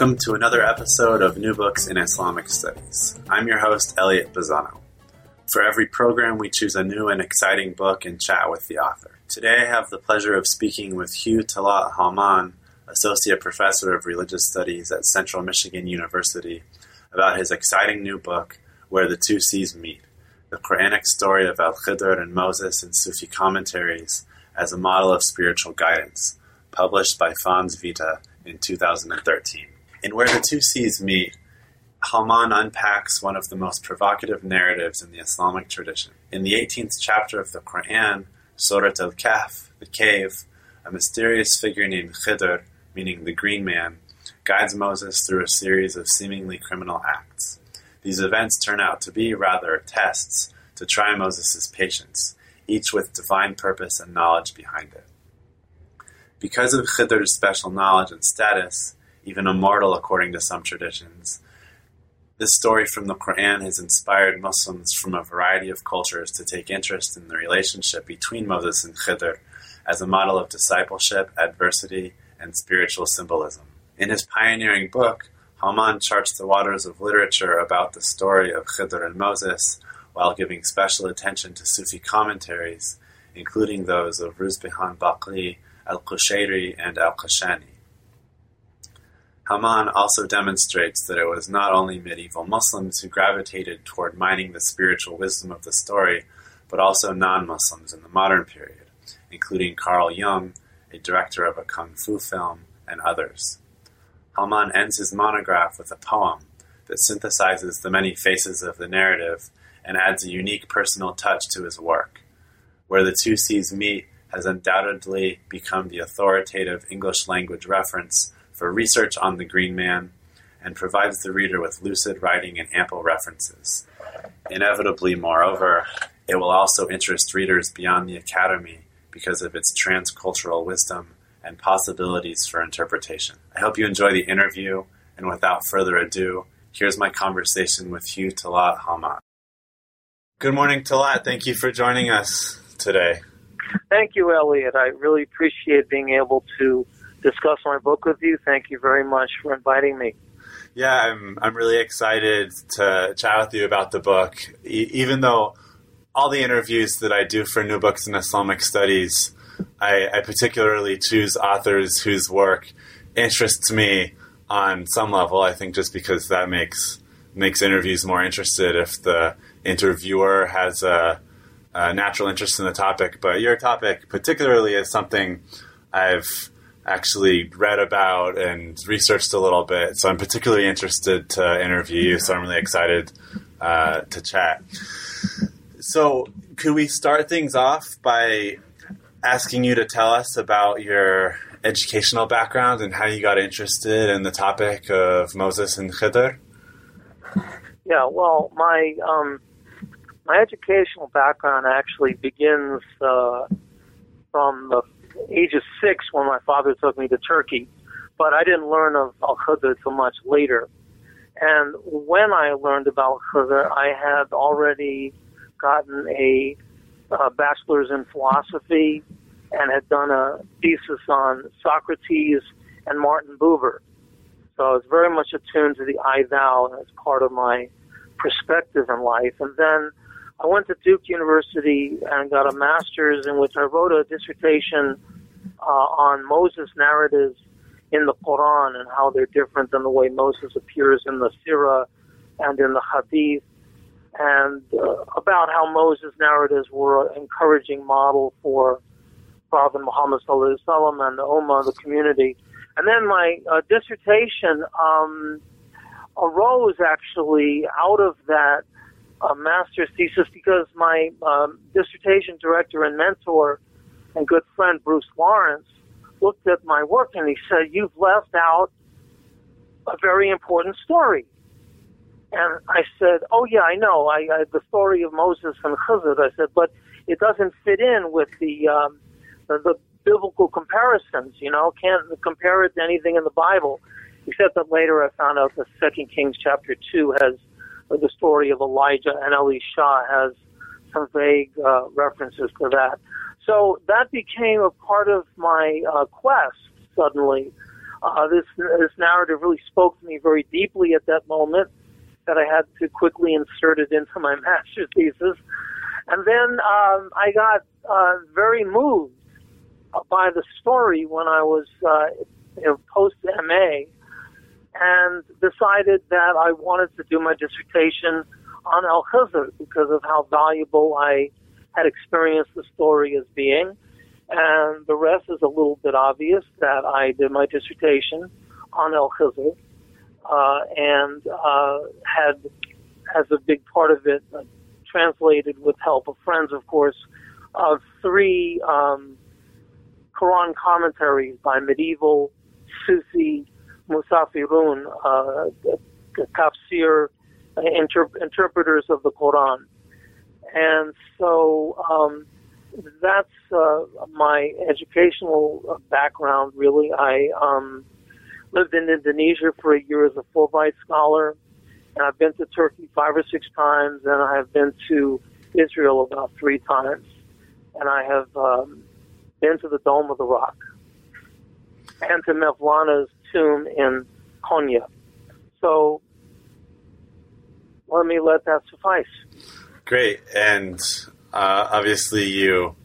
Welcome to another episode of New Books in Islamic Studies. I'm your host, Elliot Bazzano. For every program, we choose a new and exciting book and chat with the author. Today, I have the pleasure of speaking with Hugh Talat Halman, Associate Professor of Religious Studies at Central Michigan University, about his exciting new book, Where the Two Seas Meet The Quranic Story of Al Khidr and Moses in Sufi Commentaries as a Model of Spiritual Guidance, published by Fons Vitae in 2013. In Where the Two Seas Meet, Halman unpacks one of the most provocative narratives in the Islamic tradition. In the 18th chapter of the Quran, Surat al Kahf, the cave, a mysterious figure named Khidr, meaning the green man, guides Moses through a series of seemingly criminal acts. These events turn out to be, rather, tests to try Moses' patience, each with divine purpose and knowledge behind it. Because of Khidr's special knowledge and status, even immortal according to some traditions, this story from the Quran has inspired Muslims from a variety of cultures to take interest in the relationship between Moses and Khidr as a model of discipleship, adversity, and spiritual symbolism. In his pioneering book, Halman charts the waters of literature about the story of Khidr and Moses while giving special attention to Sufi commentaries, including those of Ruzbihan Baqli, Al-Qushayri, and Al-Qashani. Halman also demonstrates that it was not only medieval Muslims who gravitated toward mining the spiritual wisdom of the story, but also non-Muslims in the modern period, including Carl Jung, a director of a kung fu film, and others. Halman ends his monograph with a poem that synthesizes the many faces of the narrative and adds a unique personal touch to his work. Where the Two Seas Meet has undoubtedly become the authoritative English language reference for research on the Green Man and provides the reader with lucid writing and ample references. Inevitably, moreover, it will also interest readers beyond the Academy because of its transcultural wisdom and possibilities for interpretation. I hope you enjoy the interview, and without further ado, here's my conversation with Hugh Talat Halman. Good morning, Talat. Thank you for joining us today. Thank you, Elliot. I really appreciate being able to discuss my book with you. Thank you very much for inviting me. Yeah, I'm I'm really excited to chat with you about the book. E- even though all the interviews that I do for New Books in Islamic Studies, I, I particularly choose authors whose work interests me on some level. I think just because that makes makes interviews more interested if the interviewer has a, a natural interest in the topic. But your topic, particularly, is something I've actually read about and researched a little bit. So I'm particularly interested to interview you. So I'm really excited uh, to chat. So, could we start things off by asking you to tell us about your educational background and how you got interested in the topic of Moses and Khidr? Yeah, well, my um, my educational background actually begins uh, from the age of six when my father took me to Turkey, but I didn't learn of Al Khidr until much later. And when I learned about Khidr, I had already gotten a, a bachelor's in philosophy and had done a thesis on Socrates and Martin Buber. So I was very much attuned to the I thou as part of my perspective in life. And then I went to Duke University and got a master's in which I wrote a dissertation uh, on Moses narratives in the Quran and how they're different than the way Moses appears in the Sirah and in the Hadith, and uh, about how Moses narratives were an encouraging model for Prophet Muhammad Sallallahu Alaihi Wasallam and the Ummah, the community. And then my uh, dissertation um, arose actually out of that a master's thesis because my um, dissertation director and mentor and good friend Bruce Lawrence looked at my work and he said, "You've left out a very important story." And I said, "Oh yeah, I know. I, I the story of Moses and Khizr." I said, "But it doesn't fit in with the um, the, the biblical comparisons. You know, can't compare it to anything in the Bible." Except that later I found out that Second Kings chapter two has the story of Elijah and Elisha has some vague uh, references to that. So that became a part of my uh, quest suddenly. Uh, this, this narrative really spoke to me very deeply at that moment that I had to quickly insert it into my master's thesis. And then um, I got uh, very moved by the story when I was uh, post MA and decided that I wanted to do my dissertation on Al Khizr because of how valuable I had experienced the story as being. And the rest is a little bit obvious that I did my dissertation on Al Khizr uh, and uh, had, as a big part of it, uh, translated with help of friends, of course, of three um, Quran commentaries by medieval Sufi mufassirun, uh, tafsir inter- interpreters of the Quran. And so um, that's uh, my educational background, really. I um, lived in Indonesia for a year as a Fulbright scholar, and I've been to Turkey five or six times, and I have been to Israel about three times, and I have um, been to the Dome of the Rock and to Mevlana's tomb in Konya. So let me let that suffice. Great, and uh, obviously you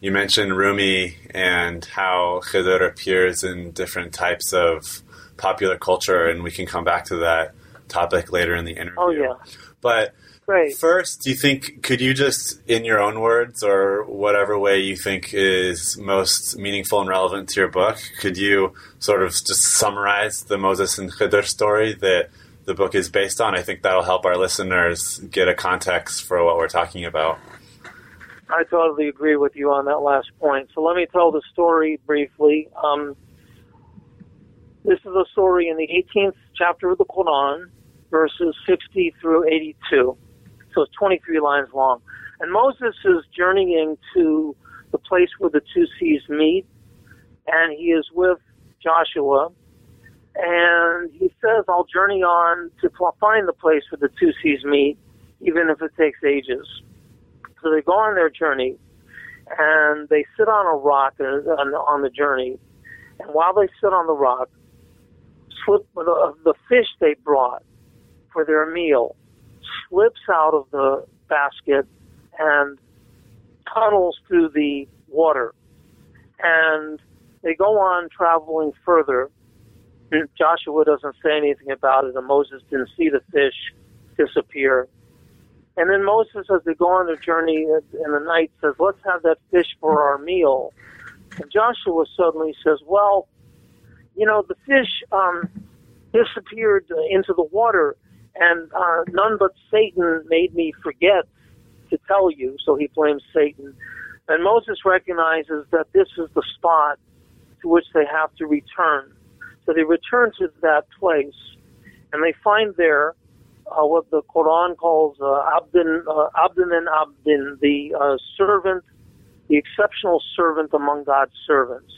you mentioned Rumi and how Khidr appears in different types of popular culture, and we can come back to that topic later in the interview. Oh yeah, but Great. First, do you think could you just, in your own words or whatever way you think is most meaningful and relevant to your book, could you sort of just summarize the Moses and Khidr story that the book is based on? I think that'll help our listeners get a context for what we're talking about. I totally agree with you on that last point. So let me tell the story briefly. Um, this is a story in the 18th chapter of the Quran, verses 60 through 82 so it's 23 lines long. And Moses is journeying to the place where the two seas meet, and he is with Joshua, and he says, I'll journey on to find the place where the two seas meet, even if it takes ages. So they go on their journey, and they sit on a rock uh, on the journey, and while they sit on the rock, slip the fish they brought for their meal slips out of the basket and tunnels through the water. And they go on traveling further. Joshua doesn't say anything about it, and Moses didn't see the fish disappear. And then Moses, as they go on their journey in the night, says, Let's have that fish for our meal. And Joshua suddenly says, Well, you know, the fish um, disappeared into the water and uh, none but Satan made me forget to tell you. So he blames Satan. And Moses recognizes that this is the spot to which they have to return. So they return to that place, and they find there uh, what the Quran calls uh, Abdin, uh, Abdin and Abdin, the uh, servant, the exceptional servant among God's servants.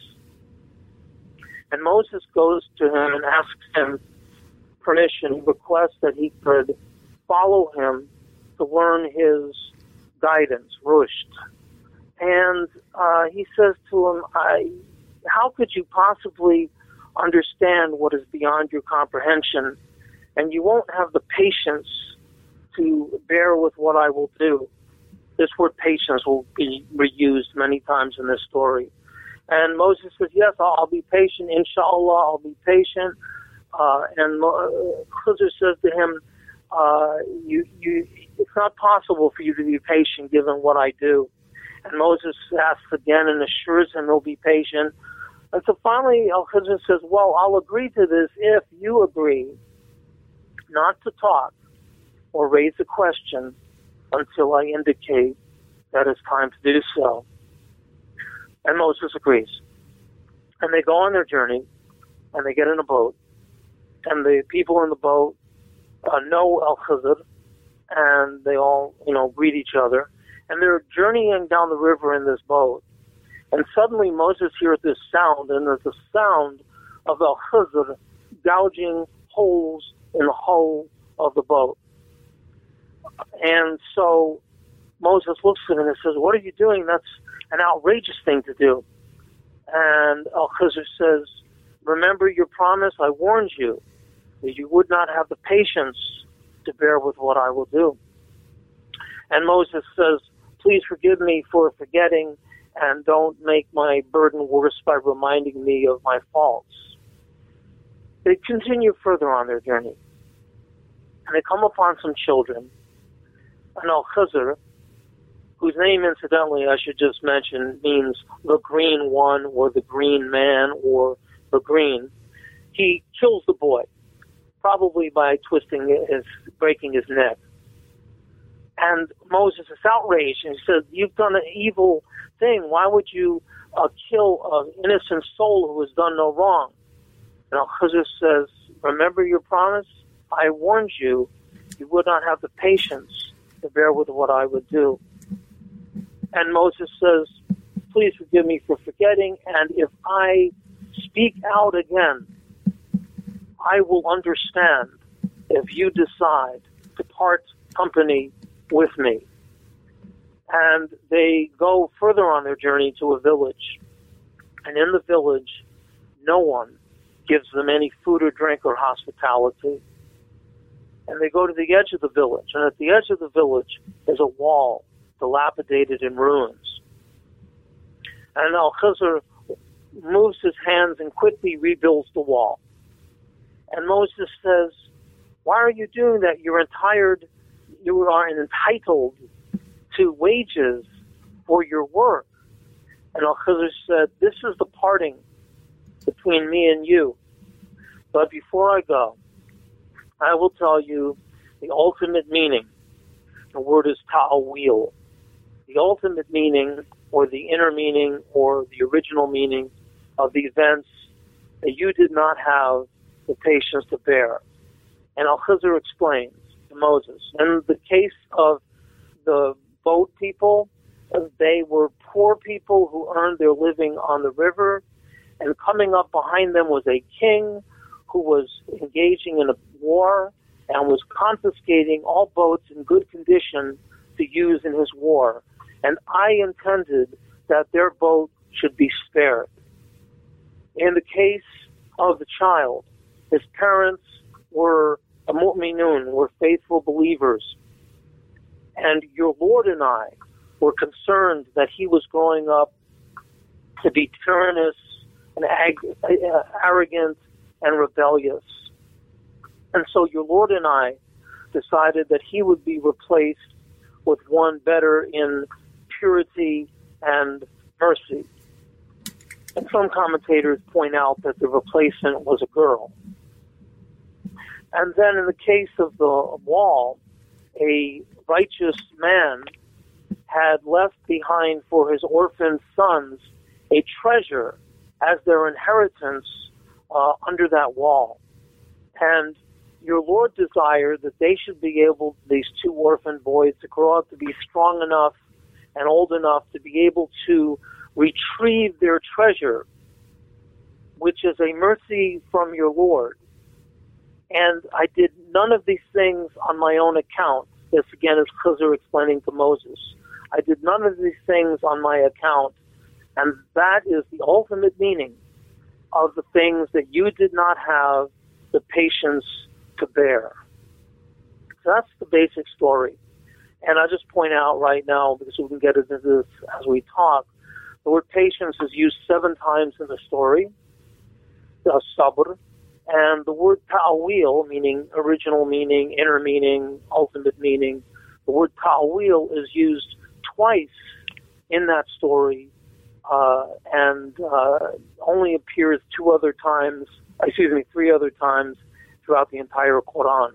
And Moses goes to him and asks him permission. He requests that he could follow him to learn his guidance, rushd. And uh, he says to him, I, How could you possibly understand what is beyond your comprehension? And you won't have the patience to bear with what I will do. This word patience will be reused many times in this story. And Moses says, Yes, I'll, I'll be patient. Inshallah, I'll be patient. Uh, and Khizr says to him, uh, you, you, it's not possible for you to be patient given what I do. And Moses asks again and assures him he'll be patient. And so finally, Al Khizr says, Well, I'll agree to this if you agree not to talk or raise a question until I indicate that it's time to do so. And Moses agrees. And they go on their journey and they get in a boat. And the people in the boat uh, know Al Khizr and they all, you know, greet each other. And they're journeying down the river in this boat. And suddenly Moses hears this sound, and there's a sound of Al Khizr gouging holes in the hull of the boat. And so Moses looks at him and says, What are you doing? That's an outrageous thing to do. And Al Khizr says, Remember your promise, I warned you you would not have the patience to bear with what I will do. And Moses says, Please forgive me for forgetting and don't make my burden worse by reminding me of my faults. They continue further on their journey. And they come upon some children. And Al Khizr, whose name, incidentally, I should just mention, means the green one or the green man or the green, he kills the boy probably by twisting his, breaking his neck. And Moses is outraged and he says, You've done an evil thing. Why would you uh, kill an innocent soul who has done no wrong? And Al Khizr says, Remember your promise? I warned you, you would not have the patience to bear with what I would do. And Moses says, Please forgive me for forgetting, and if I speak out again, I will understand if you decide to part company with me. And they go further on their journey to a village. And in the village, no one gives them any food or drink or hospitality. And they go to the edge of the village. And at the edge of the village is a wall dilapidated in ruins. And Al Khizr moves his hands and quickly rebuilds the wall. And Moses says, Why are you doing that? You're entitled, you are entitled to wages for your work. And Al Khizr said, This is the parting between me and you. But before I go, I will tell you the ultimate meaning. The word is ta'awil. The ultimate meaning, or the inner meaning, or the original meaning of the events that you did not have the patience to bear. And Al Khizr explains to Moses. In the case of the boat people, they were poor people who earned their living on the river, and coming up behind them was a king who was engaging in a war and was confiscating all boats in good condition to use in his war. And I intended that their boat should be spared. In the case of the child, his parents were a mu'minun, were faithful believers. And your Lord and I were concerned that he was growing up to be tyrannous and ag- uh, arrogant and rebellious. And so your Lord and I decided that he would be replaced with one better in purity and mercy. And some commentators point out that the replacement was a girl. And then in the case of the wall, a righteous man had left behind for his orphan sons a treasure as their inheritance uh, under that wall. And your Lord desired that they should be able, these two orphan boys, to grow up to be strong enough and old enough to be able to retrieve their treasure, which is a mercy from your Lord. And I did none of these things on my own account. This again is Khizr explaining to Moses. I did none of these things on my account. And that is the ultimate meaning of the things that you did not have the patience to bear. So that's the basic story. And I just point out right now, because we can get into this as we talk, the word patience is used seven times in the story, the sabr, and the word ta'wil, meaning original meaning, inner meaning, ultimate meaning, the word ta'wil is used twice in that story uh, and uh, only appears two other times, excuse me, three other times throughout the entire Quran.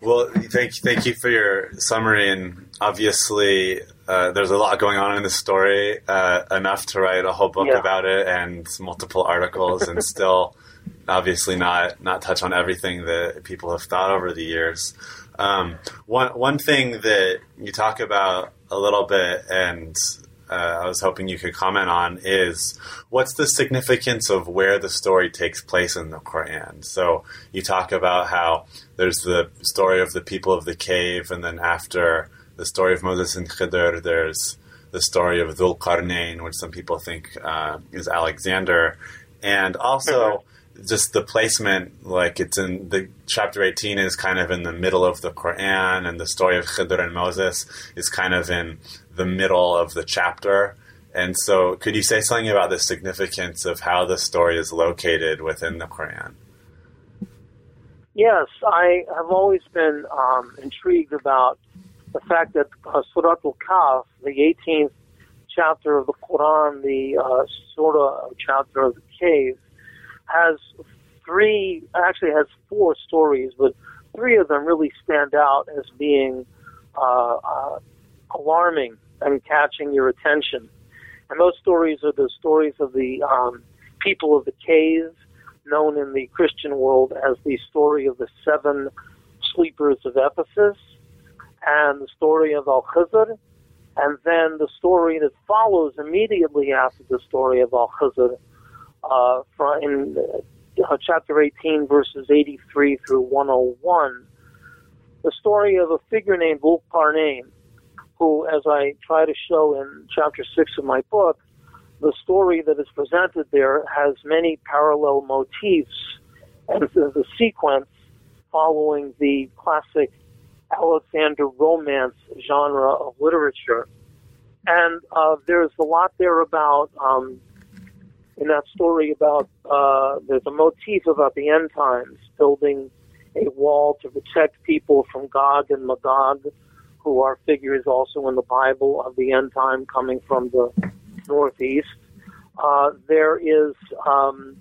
Well, thank thank you for your summary, and obviously uh, there's a lot going on in the story, uh, enough to write a whole book Yeah. about it and multiple articles, and still obviously not not touch on everything that people have thought over the years. Um, one one thing that you talk about a little bit, and uh, I was hoping you could comment on is what's the significance of where the story takes place in the Quran. So you talk about how there's the story of the people of the cave, and then after the story of Moses and Khidr, there's the story of Dhul Qarnayn, which some people think uh, is Alexander, and also just the placement, like it's in the chapter 18 is kind of in the middle of the Quran, and the story of Khidr and Moses is kind of in the middle of the chapter. And so, could you say something about the significance of how the story is located within the Quran? Yes, I have always been um, intrigued about the fact that uh, Al-Kahf, the 18th chapter of the Quran, the uh, Surah chapter of the cave, has three, actually has four stories, but three of them really stand out as being uh, uh, alarming and catching your attention. And those stories are the stories of the um, people of the cave, known in the Christian world as the story of the seven sleepers of Ephesus, and the story of Al Khizr, and then the story that follows immediately after the story of Al Khizr, uh, from in uh, chapter 18, verses 83 through 101, the story of a figure named Dhul who, as I try to show in chapter 6 of my book, the story that is presented there has many parallel motifs and the sequence following the classic Alexander romance genre of literature. And uh, there's a lot there about, um, in that story about, uh, there's a motif about the end times, building a wall to protect people from Gog and Magog, who are figures also in the Bible of the end time coming from the northeast. Uh, there is, um,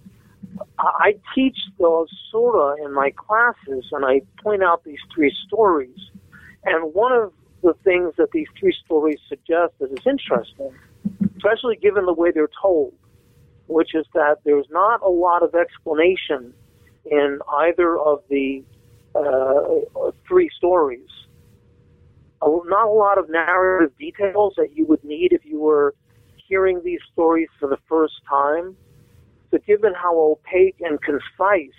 I teach the surah in my classes, and I point out these three stories. And one of the things that these three stories suggest that is interesting, especially given the way they're told, which is that there's not a lot of explanation in either of the uh, three stories. Not a lot of narrative details that you would need if you were hearing these stories for the first time. But given how opaque and concise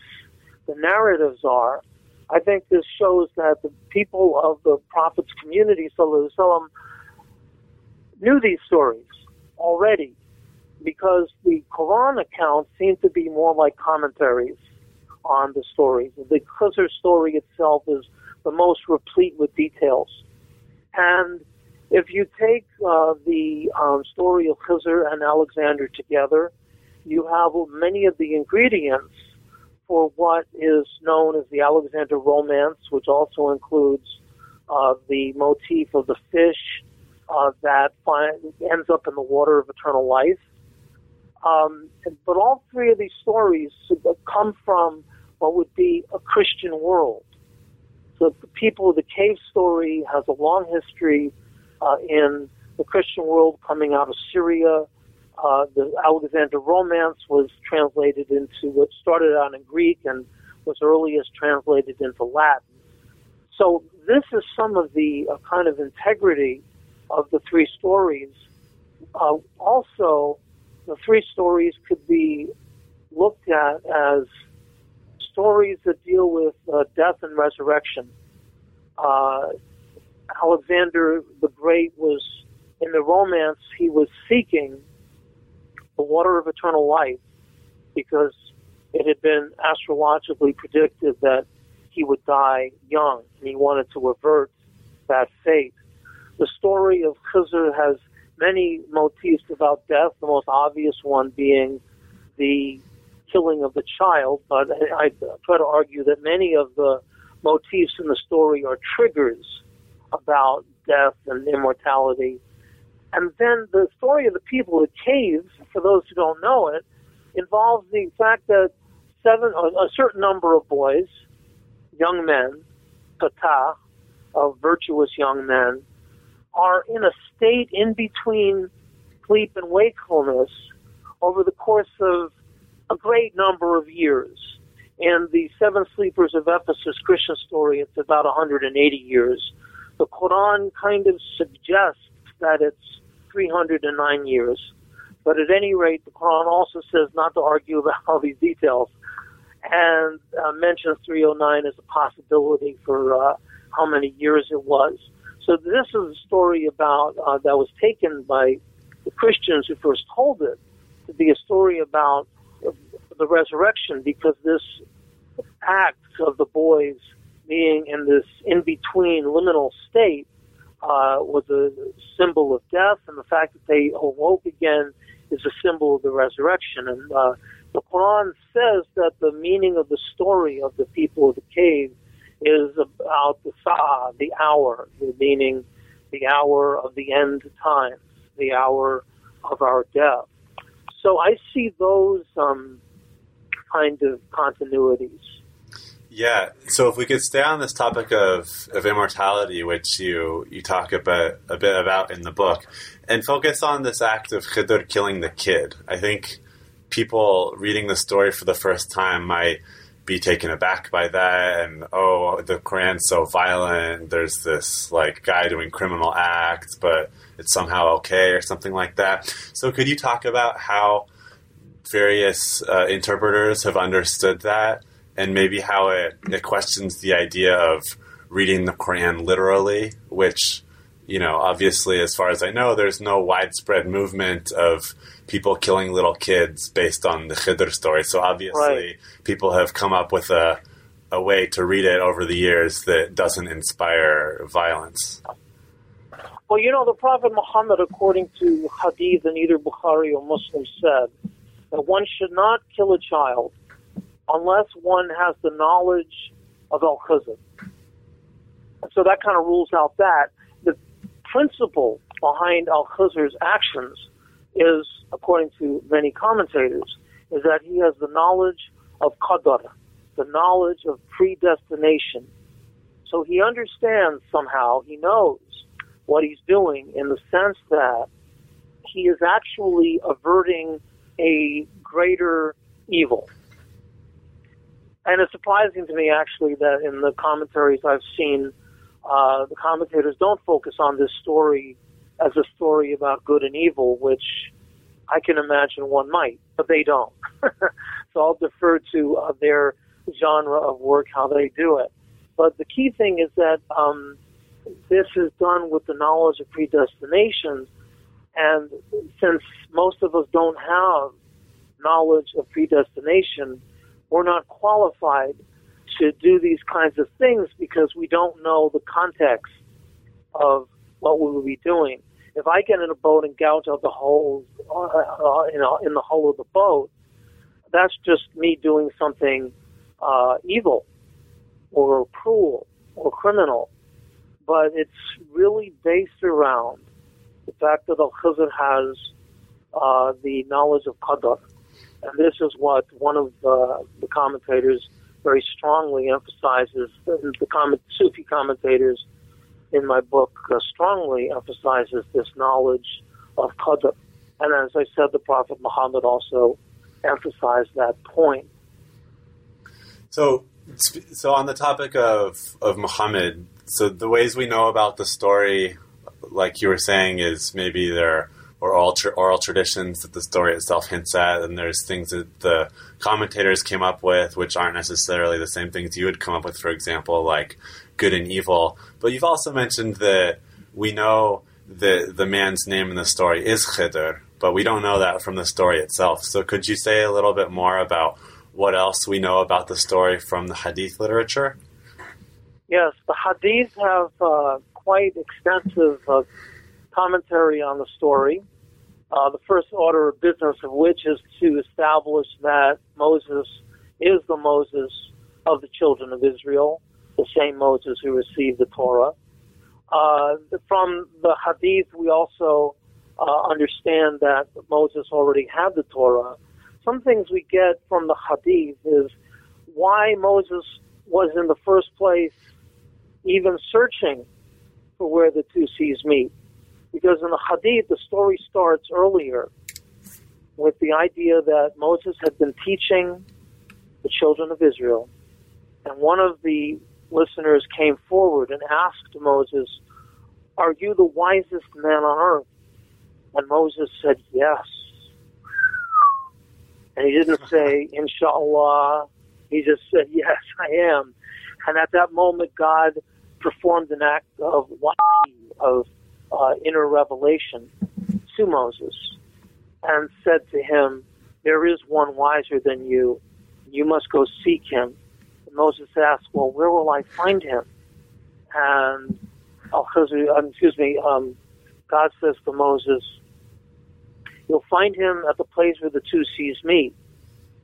the narratives are, I think this shows that the people of the Prophet's community, Sallallahu knew these stories already because the Quran accounts seem to be more like commentaries on the stories. The Khizr story itself is the most replete with details. And if you take uh, the um, story of Khizr and Alexander together, you have many of the ingredients for what is known as the Alexander romance, which also includes uh, the motif of the fish uh, that find, ends up in the water of eternal life. Um, but all three of these stories come from what would be a Christian world. So the people of the cave story has a long history uh, in the Christian world coming out of Syria, Uh, the Alexander Romance was translated into what started out in Greek and was earliest translated into Latin. So this is some of the uh, kind of integrity of the three stories. Uh, also, the three stories could be looked at as stories that deal with uh, death and resurrection. Uh, Alexander the Great was, in the romance, he was seeking the water of eternal life because it had been astrologically predicted that he would die young, and he wanted to avert that fate. The story of Khizr has many motifs about death, the most obvious one being the killing of the child, but I, try to argue that many of the motifs in the story are triggers about death and immortality. And then the story of the people the caves, for those who don't know it, involves the fact that seven, a certain number of boys, young men, tata, of virtuous young men, are in a state in between sleep and wakefulness over the course of a great number of years. In the Seven Sleepers of Ephesus Christian story, it's about 180 years. The Quran kind of suggests that it's 309 years. But at any rate, the Quran also says not to argue about all these details and uh, mentions 309 as a possibility for uh, how many years it was. So this is a story about uh, that was taken by the Christians who first told it to be a story about the resurrection because this act of the boys being in this in between liminal state uh, was a symbol of death, and the fact that they awoke again is a symbol of the resurrection. And uh, the Quran says that the meaning of the story of the people of the cave is about the sa'a, the hour, the meaning the hour of the end times, the hour of our death. So I see those um, kind of continuities. Yeah. So if we could stay on this topic of, of immortality, which you you talk about a bit about in the book, and focus on this act of Khidr killing the kid. I think people reading the story for the first time might be taken aback by that and oh the Quran's so violent there's this like guy doing criminal acts but it's somehow okay or something like that so could you talk about how various uh, interpreters have understood that and maybe how it, it questions the idea of reading the Quran literally, which, you know, obviously, as far as I know, there's no widespread movement of people killing little kids based on the Khidr story. So obviously, Right. people have come up with a, a way to read it over the years that doesn't inspire violence. Well, you know, the Prophet Muhammad, according to hadith in either Bukhari or Muslim, said that one should not kill a child unless one has the knowledge of Al Khizr. So that kind of rules out that. The principle behind Al Khizr's actions is, according to many commentators, is that he has the knowledge of Qadar, the knowledge of predestination. So he understands somehow, he knows what he's doing in the sense that he is actually averting a greater evil. And it's surprising to me actually that in the commentaries I've seen, uh, the commentators don't focus on this story as a story about good and evil, which I can imagine one might, but they don't. so I'll defer to uh, their genre of work, how they do it. But the key thing is that um, this is done with the knowledge of predestination, and since most of us don't have knowledge of predestination, we're not qualified to do these kinds of things because we don't know the context of what we will be doing. If I get in a boat and gouge out the holes uh, uh, in, a, in the hull of the boat, that's just me doing something uh, evil or cruel or criminal. But it's really based around the fact that Al Khizr has uh, the knowledge of Qadr. And this is what one of uh, the commentators very strongly emphasizes. The, comment, Sufi commentators in my book uh, strongly emphasizes this knowledge of Qadr. And as I said, the Prophet Muhammad also emphasized that point. So, so on the topic of of Muhammad, so the ways we know about the story, like you were saying, is maybe there oral, oral traditions that the story itself hints at, and there's things that the commentators came up with, which aren't necessarily the same things you would come up with, for example, like good and evil. But you've also mentioned that we know the the man's name in the story is Khidr, but we don't know that from the story itself. So could you say a little bit more about what else we know about the story from the Hadith literature? Yes, the Hadith have uh, quite extensive uh, commentary on the story. Uh, the first order of business of which is to establish that Moses is the Moses of the children of Israel, the same Moses who received the Torah. Uh, from the Hadith, we also uh, understand that Moses already had the Torah. Some things we get from the Hadith is why Moses was in the first place even searching for where the two seas meet. Because in the Hadith, the story starts earlier with the idea that Moses had been teaching the children of Israel. And one of the listeners came forward and asked Moses, Are you the wisest man on earth? And Moses said, Yes. And he didn't say, Inshallah. He just said, Yes, I am. And at that moment, God performed an act of wahi, of uh, inner revelation to Moses and said to him, There is one wiser than you. You must go seek him. And Moses asked, Well, where will I find him? And oh, excuse me, um, God says to Moses, You'll find him at the place where the two seas meet.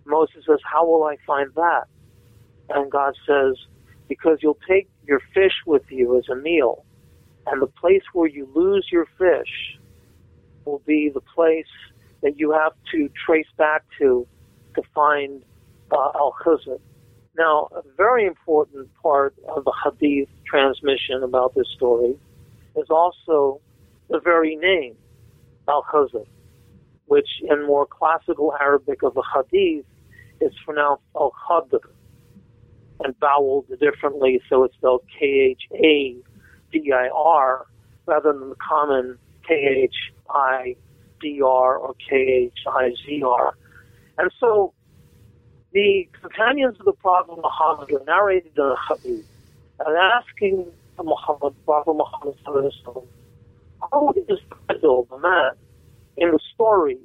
Moses says, How will I find that? And God says, Because you'll take your fish with you as a meal, and the place where you lose your fish will be the place that you have to trace back to to find uh, Al Khizr. Now, a very important part of the Hadith transmission about this story is also the very name, Al Khizr, which in more classical Arabic of the Hadith is pronounced Al Khadr and voweled differently, so it's spelled K H A D I R rather than the common K H I D R or K H I Z R. And so the companions of the Prophet Muhammad are narrated in the Hadith and asking Muhammad, Prophet Muhammad, how is Khidr, the man in the story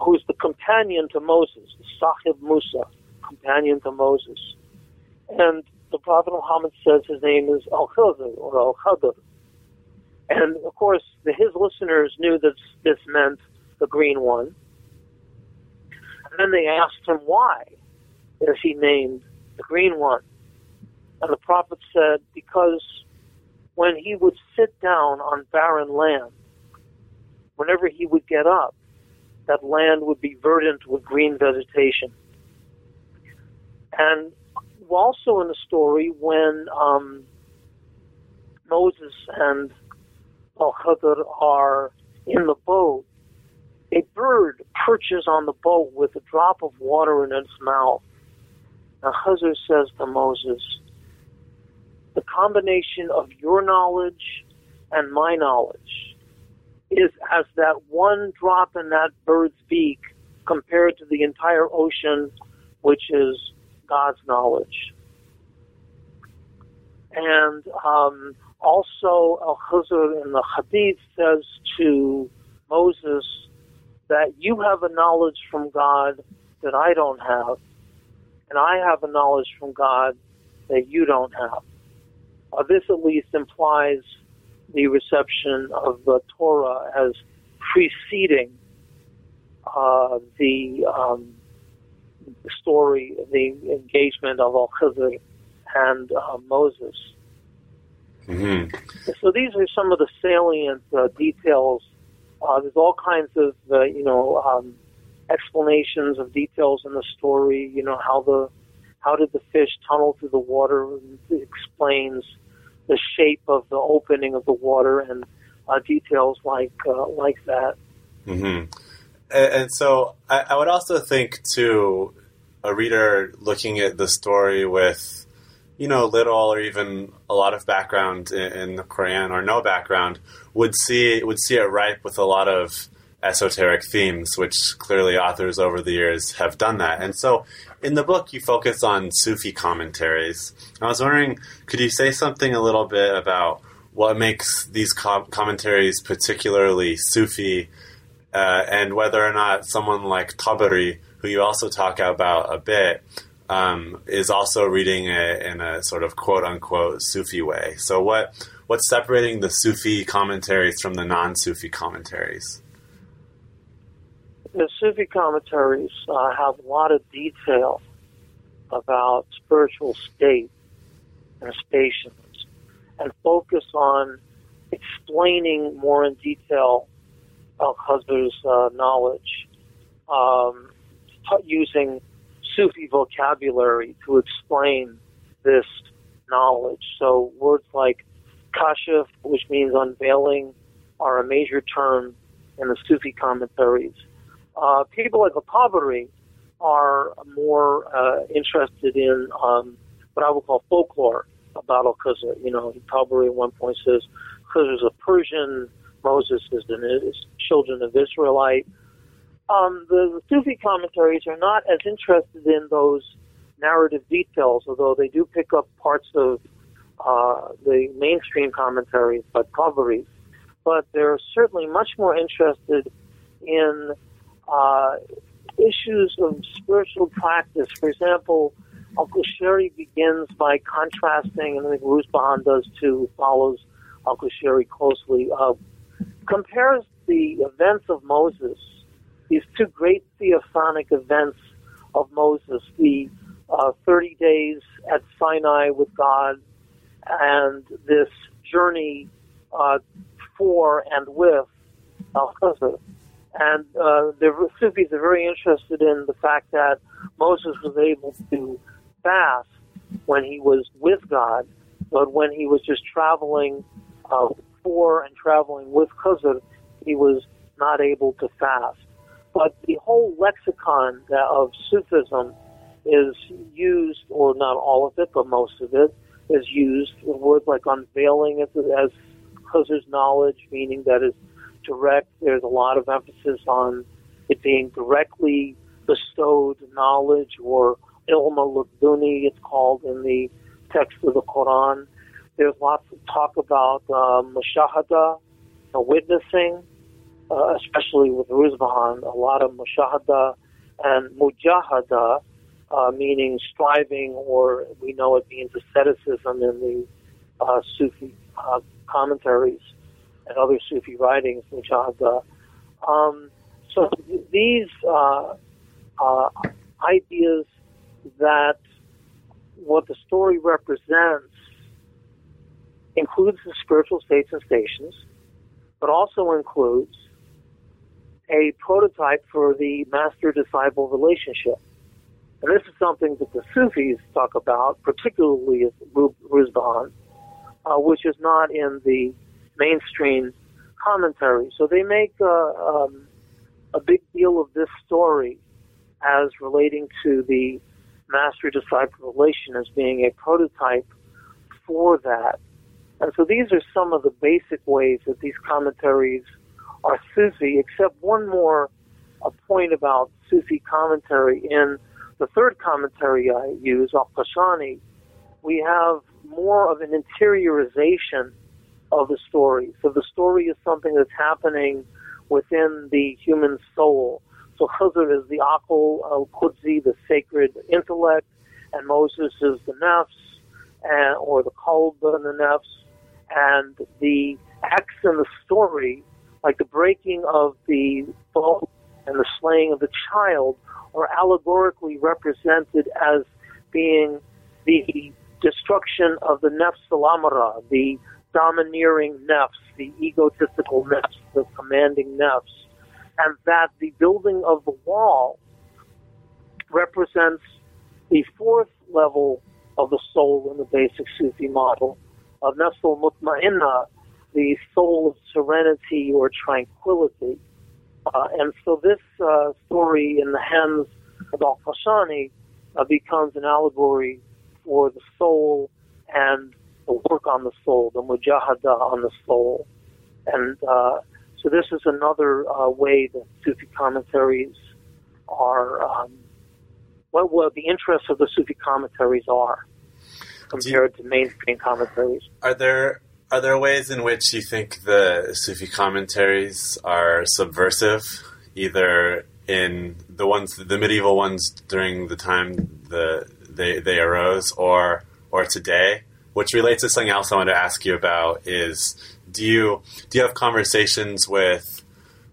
who is the companion to Moses, Sahib Musa, companion to Moses? And the Prophet Muhammad says his name is Al Khidr or Al Khadr. And of course, the, his listeners knew that this meant the green one. And then they asked him why is he named the green one. And the Prophet said, because when he would sit down on barren land, whenever he would get up, that land would be verdant with green vegetation. And also in the story when um, Moses and Al Khadr are in the boat, a bird perches on the boat with a drop of water in its mouth. Now Khadr says to Moses, the combination of your knowledge and my knowledge is as that one drop in that bird's beak compared to the entire ocean, which is God's knowledge. And um, also, Al Khizr in the Hadith says to Moses that you have a knowledge from God that I don't have, and I have a knowledge from God that you don't have. Uh, this at least implies the reception of the Torah as preceding uh, the um, story, the engagement of Al Khizr and uh, Moses. Mm-hmm. So these are some of the salient uh, details. Uh, there's all kinds of uh, you know um, explanations of details in the story. You know how the how did the fish tunnel through the water? It explains the shape of the opening of the water and uh, details like uh, like that. Mm-hmm. And, and so I, I would also think too, a reader looking at the story with, you know, little or even a lot of background in, in the Quran or no background would see would see it ripe with a lot of esoteric themes, which clearly authors over the years have done that. And so, in the book, you focus on Sufi commentaries. I was wondering, could you say something a little bit about what makes these com- commentaries particularly Sufi, uh, and whether or not someone like Tabari, who you also talk about a bit, um, is also reading it in a sort of quote unquote Sufi way. So, what what's separating the Sufi commentaries from the non Sufi commentaries? The Sufi commentaries uh, have a lot of detail about spiritual state and stations and focus on explaining more in detail Al Khazr's uh, knowledge um, using Sufi vocabulary to explain this knowledge. So words like kashf, which means unveiling, are a major term in the Sufi commentaries. Uh, people like Al-Tabari are more uh, interested in um, what I would call folklore about Al-Khizr. You know, Tabari at one point says Khizr is a Persian, Moses is the children of Israelite. Um, the, the Sufi commentaries are not as interested in those narrative details, although they do pick up parts of uh, the mainstream commentaries, but Tabari. But they're certainly much more interested in uh, issues of spiritual practice. For example, Al-Qushayri begins by contrasting, and I think Ruzbihan does too, follows Al-Qushayri closely, uh, compares the events of Moses, these two great theophanic events of Moses, the uh, 30 days at Sinai with God, and this journey uh, for and with Al-Khazr. And uh, the Sufis are very interested in the fact that Moses was able to fast when he was with God, but when he was just traveling uh, for and traveling with Khazr, he was not able to fast. But the whole lexicon of Sufism is used, or not all of it, but most of it, is used. Words like unveiling it as Khazr's knowledge, meaning that is direct. There's a lot of emphasis on it being directly bestowed knowledge or ilma laduni, it's called in the text of the Quran. There's lots of talk about uh, mushahada, uh, witnessing, uh, especially with Ruzbihan, a lot of mushahada and mujahada, uh, meaning striving, or we know it means asceticism in the uh, Sufi uh, commentaries and other Sufi writings, Mujahada. Um, so these uh, uh, ideas that what the story represents includes the spiritual states and stations, but also includes a prototype for the master-disciple relationship. And this is something that the Sufis talk about, particularly Ruzbihan, uh, which is not in the mainstream commentary. So they make uh, um, a big deal of this story as relating to the master disciple relation as being a prototype for that. And so these are some of the basic ways that these commentaries are Sufi, except one more point about Sufi commentary. In the third commentary I use, Al Qashani, we have more of an interiorization of the story. So the story is something that's happening within the human soul. So Khizr is the Akal al-Qudsi, the sacred intellect, and Moses is the nafs, and, or the Qalb and the nafs, and the acts in the story, like the breaking of the bow and the slaying of the child, are allegorically represented as being the destruction of the nafs al-amara, the domineering nafs, the egotistical nafs, the commanding nafs, and that the building of the wall represents the fourth level of the soul in the basic Sufi model of nafsul mutma'inna, the soul of serenity or tranquility. Uh, and so this uh, story in the hands of Al-Qashani uh, becomes an allegory for the soul and the work on the soul, the mujahada on the soul. And uh, so this is another uh, way that Sufi commentaries are, um, what, what the interests of the Sufi commentaries are compared to mainstream commentaries. Are there are there ways in which you think the Sufi commentaries are subversive, either in the ones, the medieval ones during the time the they they arose, or or today? Which relates to something else I want to ask you about is do you do you have conversations with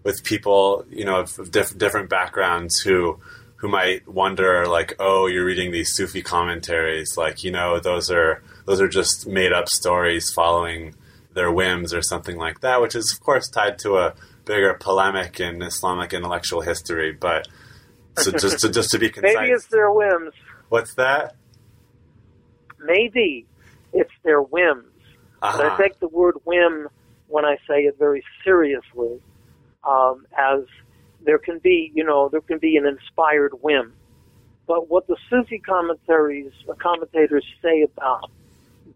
with people you know of diff- different backgrounds who who might wonder like oh you're reading these Sufi commentaries like you know those are those are just made up stories following their whims or something like that which is of course tied to a bigger polemic in Islamic intellectual history but so just to, just to be concise Maybe it's their whims. what's that Maybe it's their whims. But I Uh-huh. take the word whim when I say it very seriously, um, as there can be, you know, there can be an inspired whim. But what the Sufi commentaries, uh, commentators say about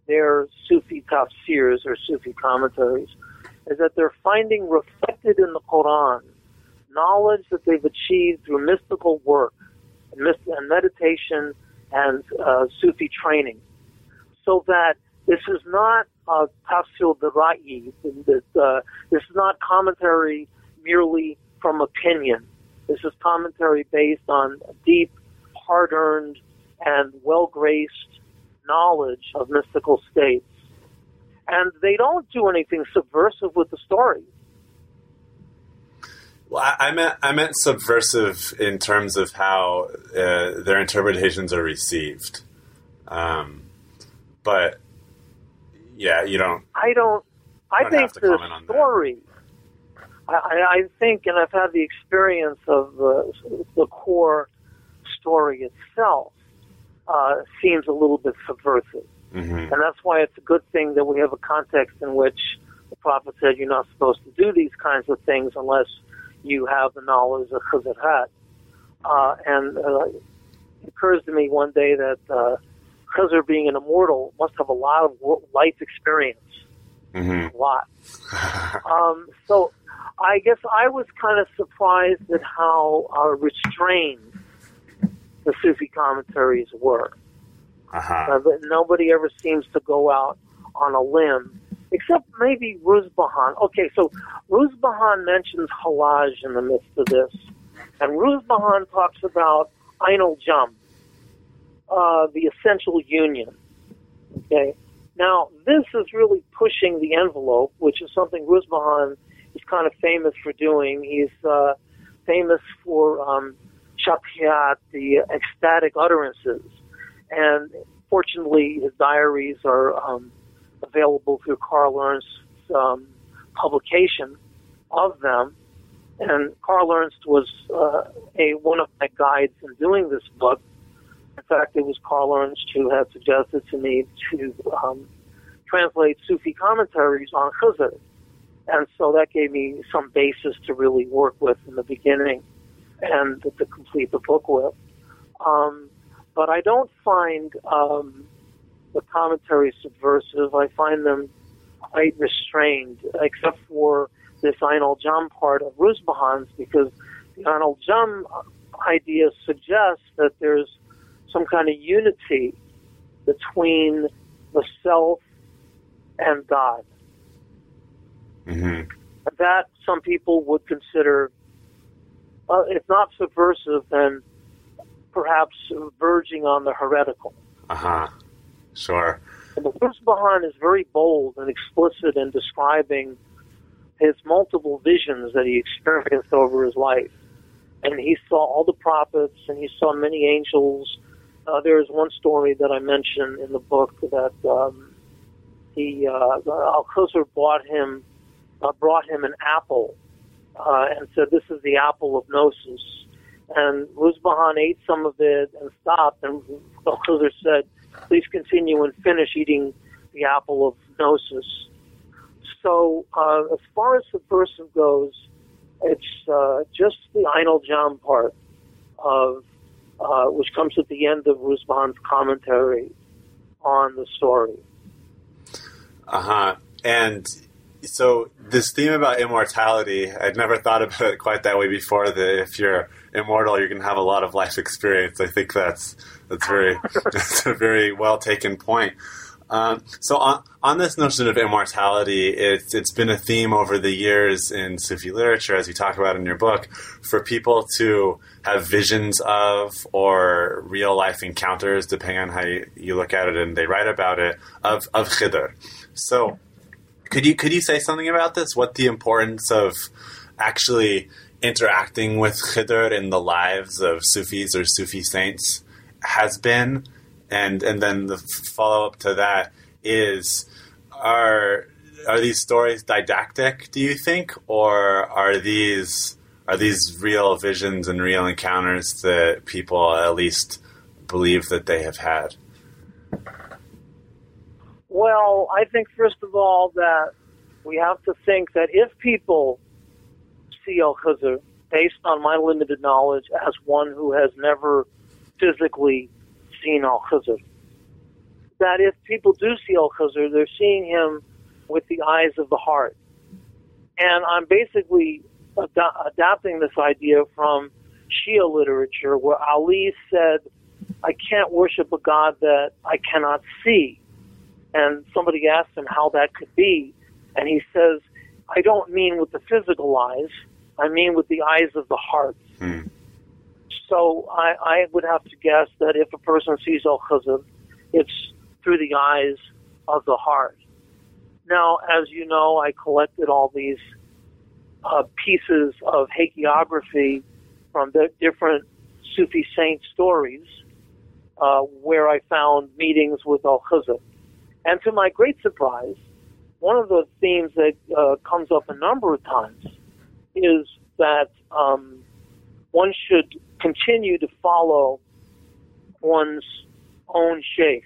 their Sufi tafsirs or Sufi commentaries is that they're finding reflected in the Quran knowledge that they've achieved through mystical work and, meditation and uh, Sufi training. So that this is not uh, tafsir. This, uh, this is not commentary merely from opinion. This is commentary based on deep, hard-earned, and well-graced knowledge of mystical states. And they don't do anything subversive with the story. Well, I, I meant I meant subversive in terms of how uh, their interpretations are received. Um, but yeah, you don't. I don't. I Don't think the comment on that. story. I, I think, and I've had the experience of the the core story itself uh, seems a little bit subversive, mhm. and that's why it's a good thing that we have a context in which the prophet said you're not supposed to do these kinds of things unless you have the knowledge of Khizr had. Uh, and uh, it occurs to me one day that uh, Khizr, being an immortal, must have a lot of life experience Mhm. a lot. Um, so I guess I was kind of surprised at how uh, restrained the Sufi commentaries were. Uh-huh. Uh, nobody ever seems to go out on a limb, except maybe Ruzbihan. Okay, so Ruzbihan mentions Hallaj in the midst of this, and Ruzbihan talks about Ainul Jum, uh, the essential union. Okay, now this is really pushing the envelope, which is something Ruzbihan is kind of famous for doing. He's uh, famous for um, Shathiyat, the ecstatic utterances. And fortunately, his diaries are um, available through Carl Ernst's um, publication of them. And Carl Ernst was uh, a one of my guides in doing this book. In fact, it was Carl Ernst who had suggested to me to um, translate Sufi commentaries on Khizr. And so that gave me some basis to really work with in the beginning and to complete the book with. Um, but I don't find um, the commentaries subversive. I find them quite restrained, except for this Ain al Jam part of Ruzbihan's, because the Ain al Jam idea suggests that there's some kind of unity between the self and God. Mhm. That some people would consider, uh, if not subversive, then perhaps verging on the heretical. Uh-huh. Sure. And the Ruzbihan is very bold and explicit in describing his multiple visions that he experienced over his life. And he saw all the prophets and he saw many angels. Uh, there is one story that I mentioned in the book that um, he uh, Khuzr bought him, uh, brought him an apple, uh, and said, "This is the apple of gnosis." And Ruzbihan ate some of it and stopped, and Al Khuzr said, "Please continue and finish eating the apple of gnosis." So, uh, as far as subversive goes, It's uh, just the Ain al Jam part of uh, which comes at the end of Rusban's commentary on the story. Uh huh. And so this theme about immortality, I'd never thought about it quite that way before. That if you're immortal, you're going to have a lot of life experience. I think that's that's very that's a very well taken point. Um, so on, on this notion of immortality, it's it's been a theme over the years in Sufi literature, as you talk about in your book, for people to have visions of or real life encounters, depending on how you, you look at it, and they write about it of of Khidr. So could you could you say something about this? What the importance of actually interacting with Khidr in the lives of Sufis or Sufi saints has been? And and then the follow up to that is are are these stories didactic, do you think, or are these are these real visions and real encounters that people at least believe that they have had? Well, I think first of all that we have to think that if people see Al Khizr, based on my limited knowledge, as one who has never physically seen Al Khizr, that if people do see Al Khizr, they're seeing him with the eyes of the heart. And I'm basically ad- adapting this idea from Shia literature, where Ali said, I can't worship a God that I cannot see. And somebody asked him how that could be. And he says, I don't mean with the physical eyes, I mean with the eyes of the heart. Hmm. So I, I would have to guess that if a person sees Al Khizr, it's through the eyes of the heart. Now, as you know, I collected all these uh, pieces of hagiography from the different Sufi saint stories uh, where I found meetings with Al Khizr. And to my great surprise, one of the themes that uh, comes up a number of times is that um, one should continue to follow one's own sheikh.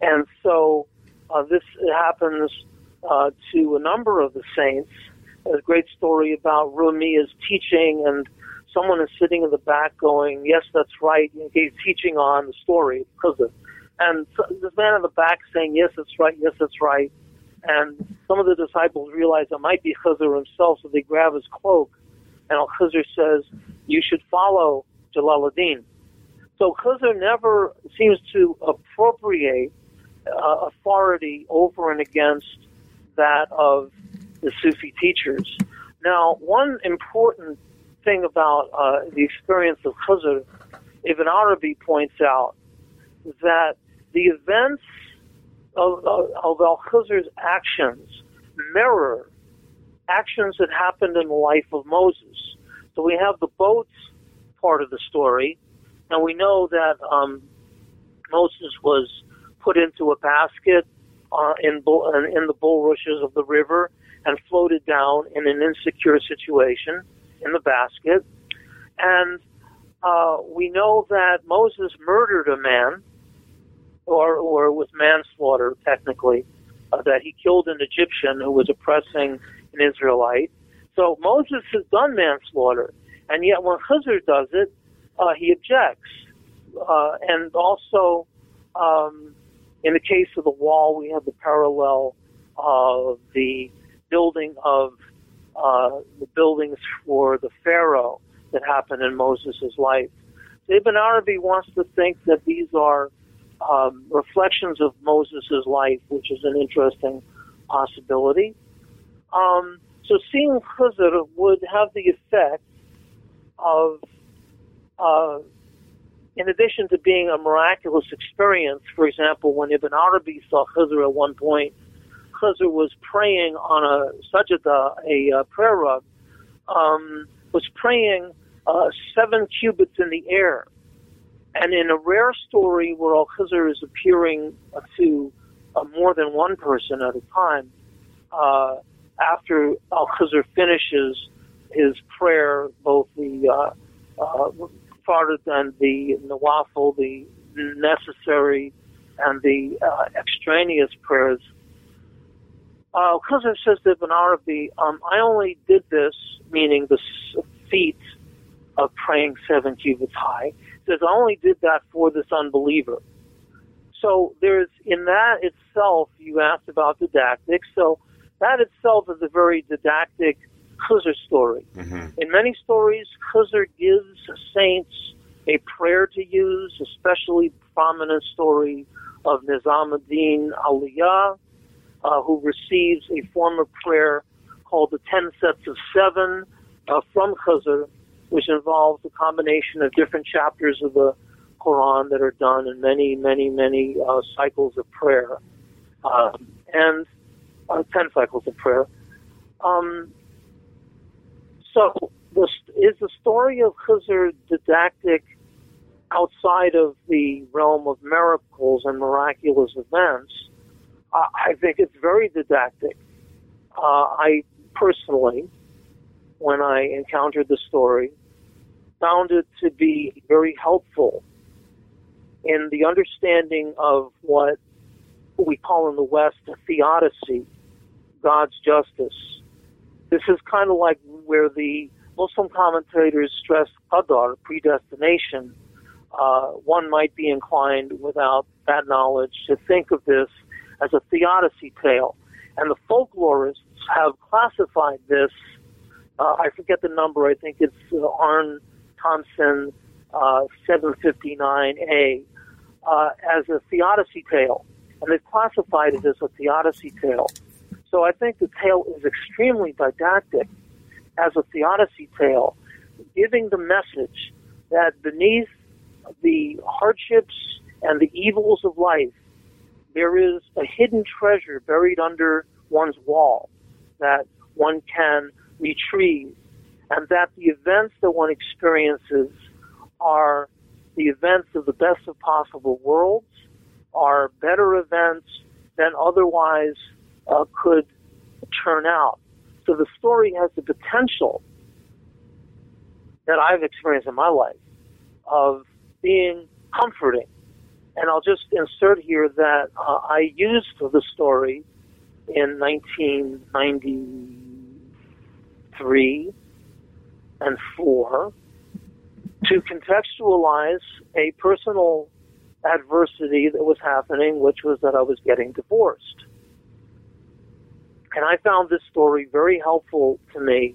And so uh, this happens uh, to a number of the saints. There's A great story about Rumi's teaching, and someone is sitting in the back going, Yes, that's right. And he's teaching on the story because of and so this man in the back saying, Yes, that's right, yes, that's right. And some of the disciples realize it might be Khizr himself, so they grab his cloak. And Al Khizr says, You should follow Jalaluddin. So Khizr never seems to appropriate uh, authority over and against that of the Sufi teachers. Now, one important thing about uh, the experience of Khizr, Ibn Arabi points out that the events of, of, of Al Khizr's actions mirror actions that happened in the life of Moses. So we have the boats part of the story, and we know that um, Moses was put into a basket uh, in, bull, in the bulrushes of the river and floated down in an insecure situation in the basket. And uh, we know that Moses murdered a man or, or with manslaughter, technically, uh, that he killed an Egyptian who was oppressing an Israelite. So Moses has done manslaughter, and yet when Khizr does it, uh, he objects. Uh, and also, um, in the case of the wall, we have the parallel of the building of uh, the buildings for the Pharaoh that happened in Moses' life. Ibn Arabi wants to think that these are um, reflections of Moses' life, which is an interesting possibility. Um, so seeing Khizr would have the effect of, uh, in addition to being a miraculous experience, for example, when Ibn Arabi saw Khizr at one point, Khizr was praying on a sajda, a uh, prayer rug, um, was praying uh, seven cubits in the air. And in a rare story where Al Khizr is appearing to uh, more than one person at a time, uh, after Al Khizr finishes his prayer, both the uh, uh, Fard and the Nawafil, the necessary and the uh, extraneous prayers, Khizr says to Ibn Arabi, um, I only did this, meaning the feat of praying seven cubits high. Says, I only did that for this unbeliever. So there's, in that itself, you asked about didactic, so that itself is a very didactic Khizr story. In many stories, Khizr gives saints a prayer to use, especially prominent story of Nizamuddin Awliya, uh, who receives a form of prayer called the Ten Sets of Seven uh, from Khizr, which involves a combination of different chapters of the Quran that are done in many, many, many uh, cycles of prayer, um, and uh, ten cycles of prayer. Um, so, is the story of Khizr didactic outside of the realm of miracles and miraculous events? Uh, I think it's very didactic. Uh, I personally, when I encountered the story, found it to be very helpful in the understanding of what we call in the West a theodicy, God's justice. This is kind of like where the Muslim commentators stress qadar, predestination. Uh, one might be inclined, without that knowledge, to think of this as a theodicy tale. And the folklorists have classified this, uh, I forget the number, I think it's uh, Aarne Thompson uh, 759A, uh, as a theodicy tale. And they've classified it as a theodicy tale. So I think the tale is extremely didactic as a theodicy tale, giving the message that beneath the hardships and the evils of life, there is a hidden treasure buried under one's wall that one can retrieve, and that the events that one experiences are the events of the best of possible worlds, are better events than otherwise uh, could turn out. So the story has the potential that I've experienced in my life of being comforting. And I'll just insert here that uh, I used the story in 1993 and 4 to contextualize a personal adversity that was happening, which was that I was getting divorced. And I found this story very helpful to me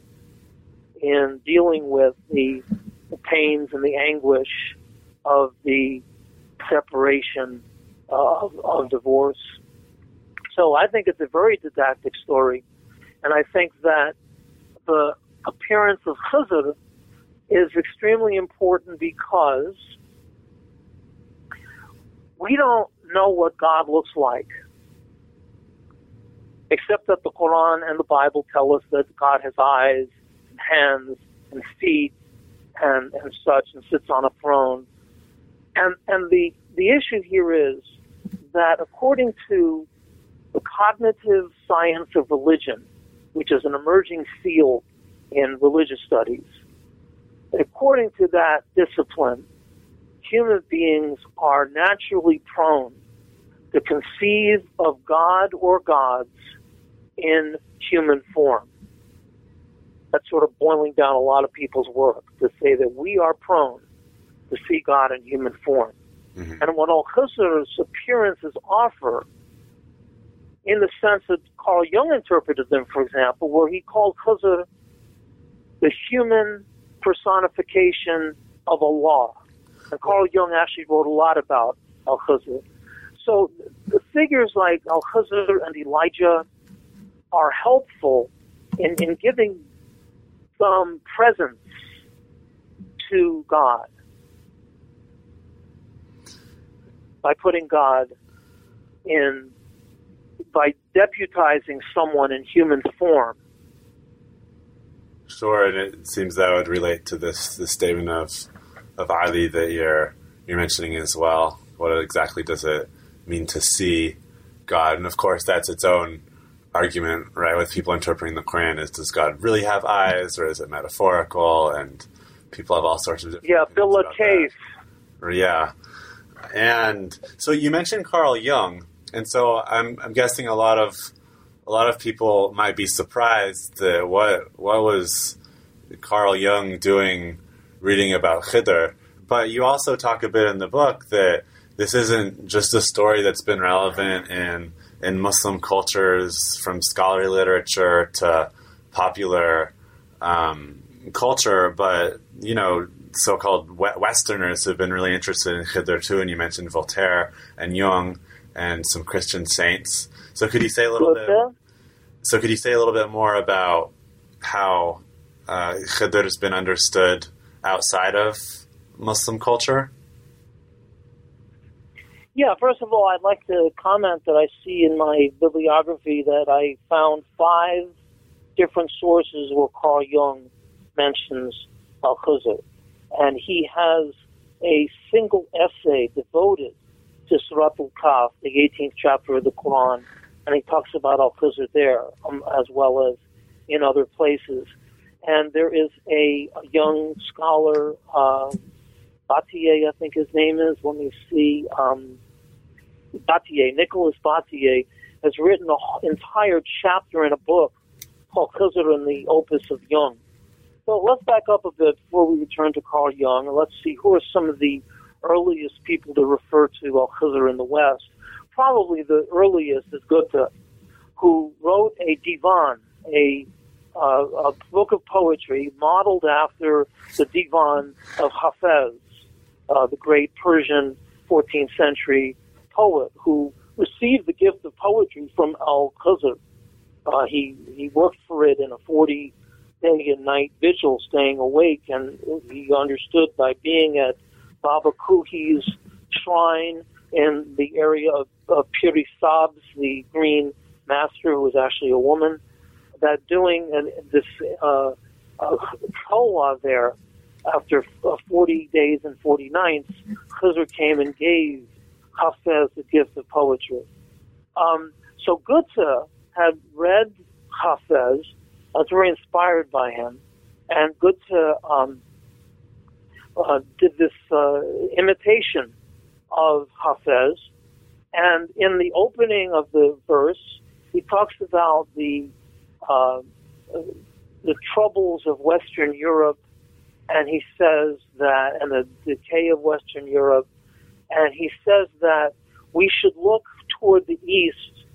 in dealing with the, the pains and the anguish of the separation uh, of, of divorce. So I think it's a very didactic story, and I think that the appearance of Khizr is extremely important because we don't know what God looks like, except that the Quran and the Bible tell us that God has eyes, and hands, and feet, and, and such, and sits on a throne. And, and the, the issue here is that according to the cognitive science of religion, which is an emerging field in religious studies, according to that discipline, human beings are naturally prone to conceive of God or gods in human form. That's sort of boiling down a lot of people's work to say that we are prone to see God in human form. Mm-hmm. And what Al Khizr's appearances offer, in the sense that Carl Jung interpreted them, for example, where he called Khizr the human personification of Allah. And Carl Jung actually wrote a lot about Al Khizr. So the figures like Al Khizr and Elijah are helpful in, in giving some presence to God by putting God in, by deputizing someone in human form. Sure, and it seems that would relate to this the statement of of Ali that you're you're mentioning as well. What exactly does it mean to see God? And of course, that's its own argument, right? With people interpreting the Quran, is does God really have eyes, or is it metaphorical? And people have all sorts of different Yeah, Bill about. Case. Yeah, and so you mentioned Carl Jung, and so I'm I'm guessing a lot of a lot of people might be surprised that what what was Carl Jung doing reading about Khidr. But you also talk a bit in the book that this isn't just a story that's been relevant in in Muslim cultures, from scholarly literature to popular um, culture, but you know, so-called Westerners have been really interested in Khidr too. And you mentioned Voltaire and Jung and some Christian saints. So could you say a little bit? So could you say a little bit more about how uh, Khidr has been understood outside of Muslim culture? Yeah, first of all, I'd like to comment that I see in my bibliography that I found five different sources where Carl Jung mentions Al Khuzr. And he has a single essay devoted to Surat al Kahf, the 18th chapter of the Quran, and he talks about Al Khuzr there, um, as well as in other places. And there is a, a young scholar, uh, Batier, I think his name is. Let me see. Um, Batier, Nicholas Battier, has written an entire chapter in a book called Khuzr and the Opus of Jung. So let's back up a bit before we return to Carl Jung, and let's see who are some of the earliest people to refer to Al Khuzr in the West. Probably the earliest is Goethe, who wrote a divan, a uh, a book of poetry modeled after the divan of Hafez, uh, the great Persian 14th century poet who received the gift of poetry from Al Khuzr. Uh, he he worked for it in a 40 day and night vigil, staying awake, and he understood by being at Baba Kuhi's shrine in the area of, of Piri Sabz, the green master, who was actually a woman, that doing an, this uh, uh, there after uh, 40 days and 40 nights, Khizr came and gave Hafez the gift of poetry. Um, so Goethe had read Hafez, was very inspired by him, and Goethe um, uh, did this uh, imitation of Hafez. And in the opening of the verse, he talks about the uh, the troubles of Western Europe, and he says that, and the decay of Western Europe, and he says that we should look toward the east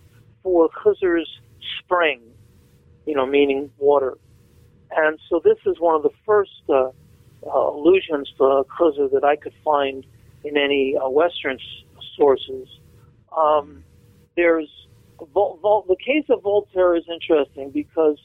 for Khizr's spring, you know, meaning water. And so this is one of the first uh, uh, allusions to Khizr that I could find in any uh, Western sources. Um, there's Vol- Vol- the case of Voltaire is interesting because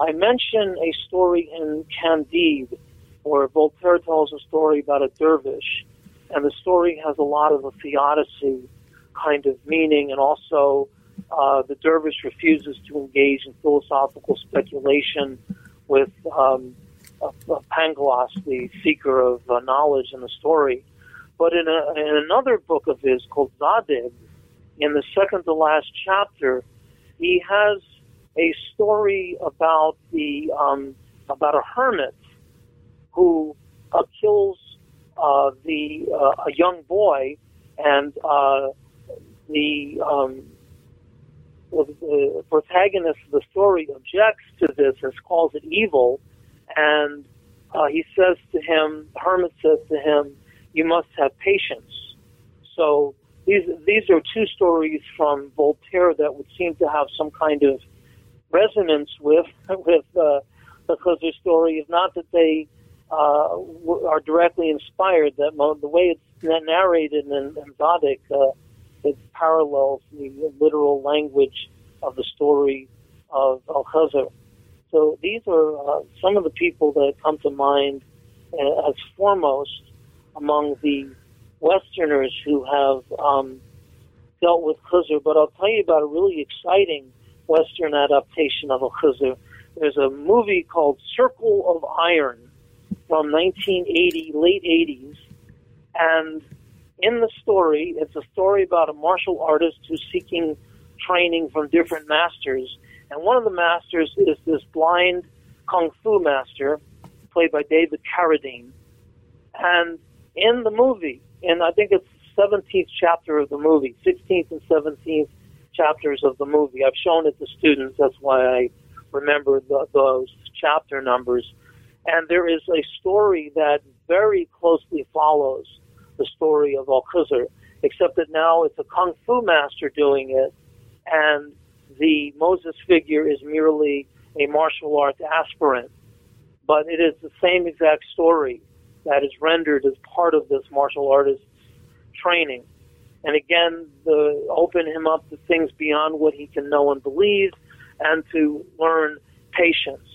I mention a story in Candide where Voltaire tells a story about a dervish, and the story has a lot of a theodicy kind of meaning, and also uh, the dervish refuses to engage in philosophical speculation with um, Pangloss, the seeker of uh, knowledge in the story. But in, a, in another book of his called Zadig, in the second to last chapter, he has a story about the um, about a hermit who uh, kills uh, the uh, a young boy, and uh, the um, the protagonist of the story objects to this and calls it evil, and uh, he says to him, the hermit says to him, "You must have patience." So these these are two stories from Voltaire that would seem to have some kind of resonance with with uh, the Khuzr story. Is not that they uh, are directly inspired. That the way it's narrated in, in uh, it parallels the literal language of the story of Al Khuzr. So these are uh, some of the people that come to mind uh, as foremost among the Westerners who have um, dealt with Khizr, but I'll tell you about a really exciting Western adaptation of a Khizr. There's a movie called Circle of Iron from 1980, late 80s, and in the story, it's a story about a martial artist who's seeking training from different masters, and one of the masters is this blind kung fu master, played by David Carradine. And in the movie, and I think it's the 17th chapter of the movie, 16th and 17th chapters of the movie. I've shown it to students. That's why I remember the, those chapter numbers. And there is a story that very closely follows the story of Al Khizr, except that now it's a kung fu master doing it, and the Moses figure is merely a martial arts aspirant. But it is the same exact story that is rendered as part of this martial artist training. And again, the open him up to things beyond what he can know and believe, and to learn patience,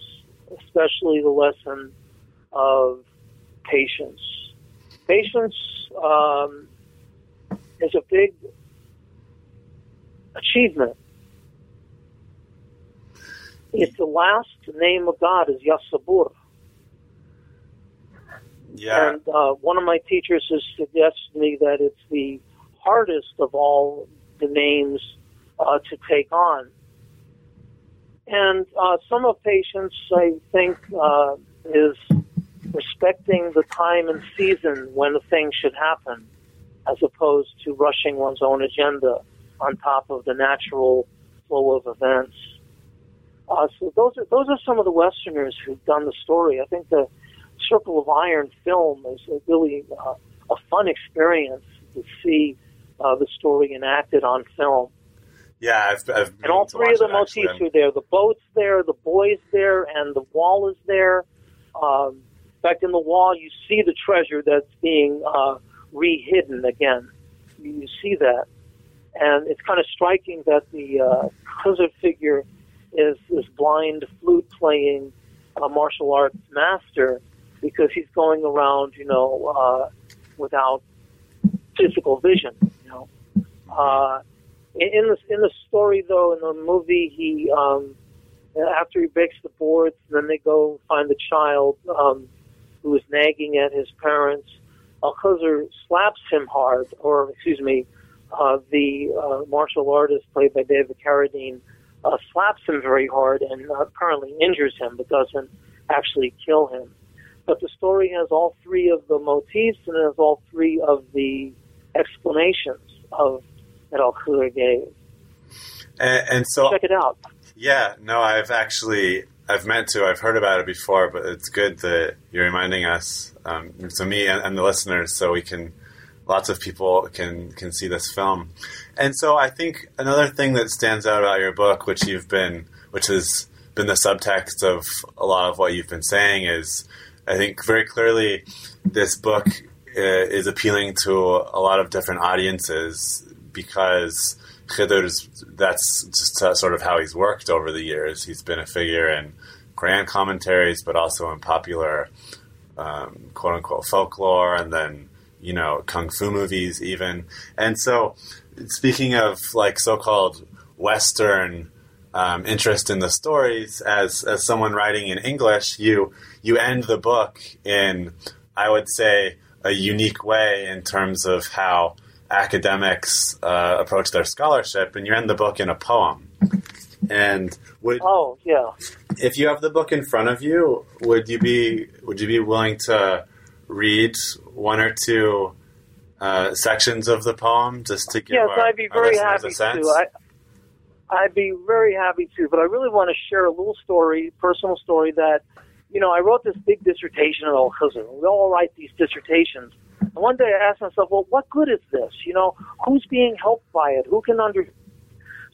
especially the lesson of patience. Patience um, is a big achievement. It's the last name of God is Yasabur. Yeah. And uh, one of my teachers has suggested to me that it's the hardest of all the names uh, to take on. And uh, some of patience, I think, uh, is respecting the time and season when a thing should happen, as opposed to rushing one's own agenda on top of the natural flow of events. Uh, so those are those are some of the Westerners who've done the story. I think the Circle of Iron film is a really uh, a fun experience to see uh, the story enacted on film. Yeah, I've, I've And all three of the motifs actually. are there. The boat's there, the boy's there, and the wall is there. Um, in fact, in the wall, you see the treasure that's being uh, re-hidden again. You see that, and it's kind of striking that the uh, Khizr figure is this blind flute playing uh, martial arts master because he's going around, you know, uh, without physical vision. You know, uh, in, the in the story though, in the movie, he um, after he breaks the boards, then they go find the child um, who is nagging at his parents. Al Khizr slaps him hard, or excuse me, uh, the uh, martial artist played by David Carradine uh, slaps him very hard and uh, apparently injures him, but doesn't actually kill him. But the story has all three of the motifs and it has all three of the explanations of that Al Khizr gave. And, and so, Check it out. yeah, no, I've actually, I've meant to. I've heard about it before, but it's good that you're reminding us, um, so me and, and the listeners, so we can, lots of people can can see this film. And so, I think another thing that stands out about your book, which you've been, which has been the subtext of a lot of what you've been saying, is I think very clearly this book uh, is appealing to a lot of different audiences because Khidr's that's just sort of how he's worked over the years. He's been a figure in Quran commentaries, but also in popular um, quote unquote folklore, and then you know kung fu movies even. And so, speaking of like so-called Western um, interest in the stories, as as someone writing in English, you you end the book in I would say a unique way in terms of how academics uh, approach their scholarship, and you end the book in a poem. And would Oh, yeah. if you have the book in front of you, would you be would you be willing to read one or two uh, sections of the poem just to give Yes, our, I'd be very happy a sense? to. I, I'd be very happy to, but I really want to share a little story, personal story that, you know, I wrote this big dissertation on Al Khizr. We all write these dissertations. And one day I asked myself, well, what good is this? You know, who's being helped by it? Who can understand?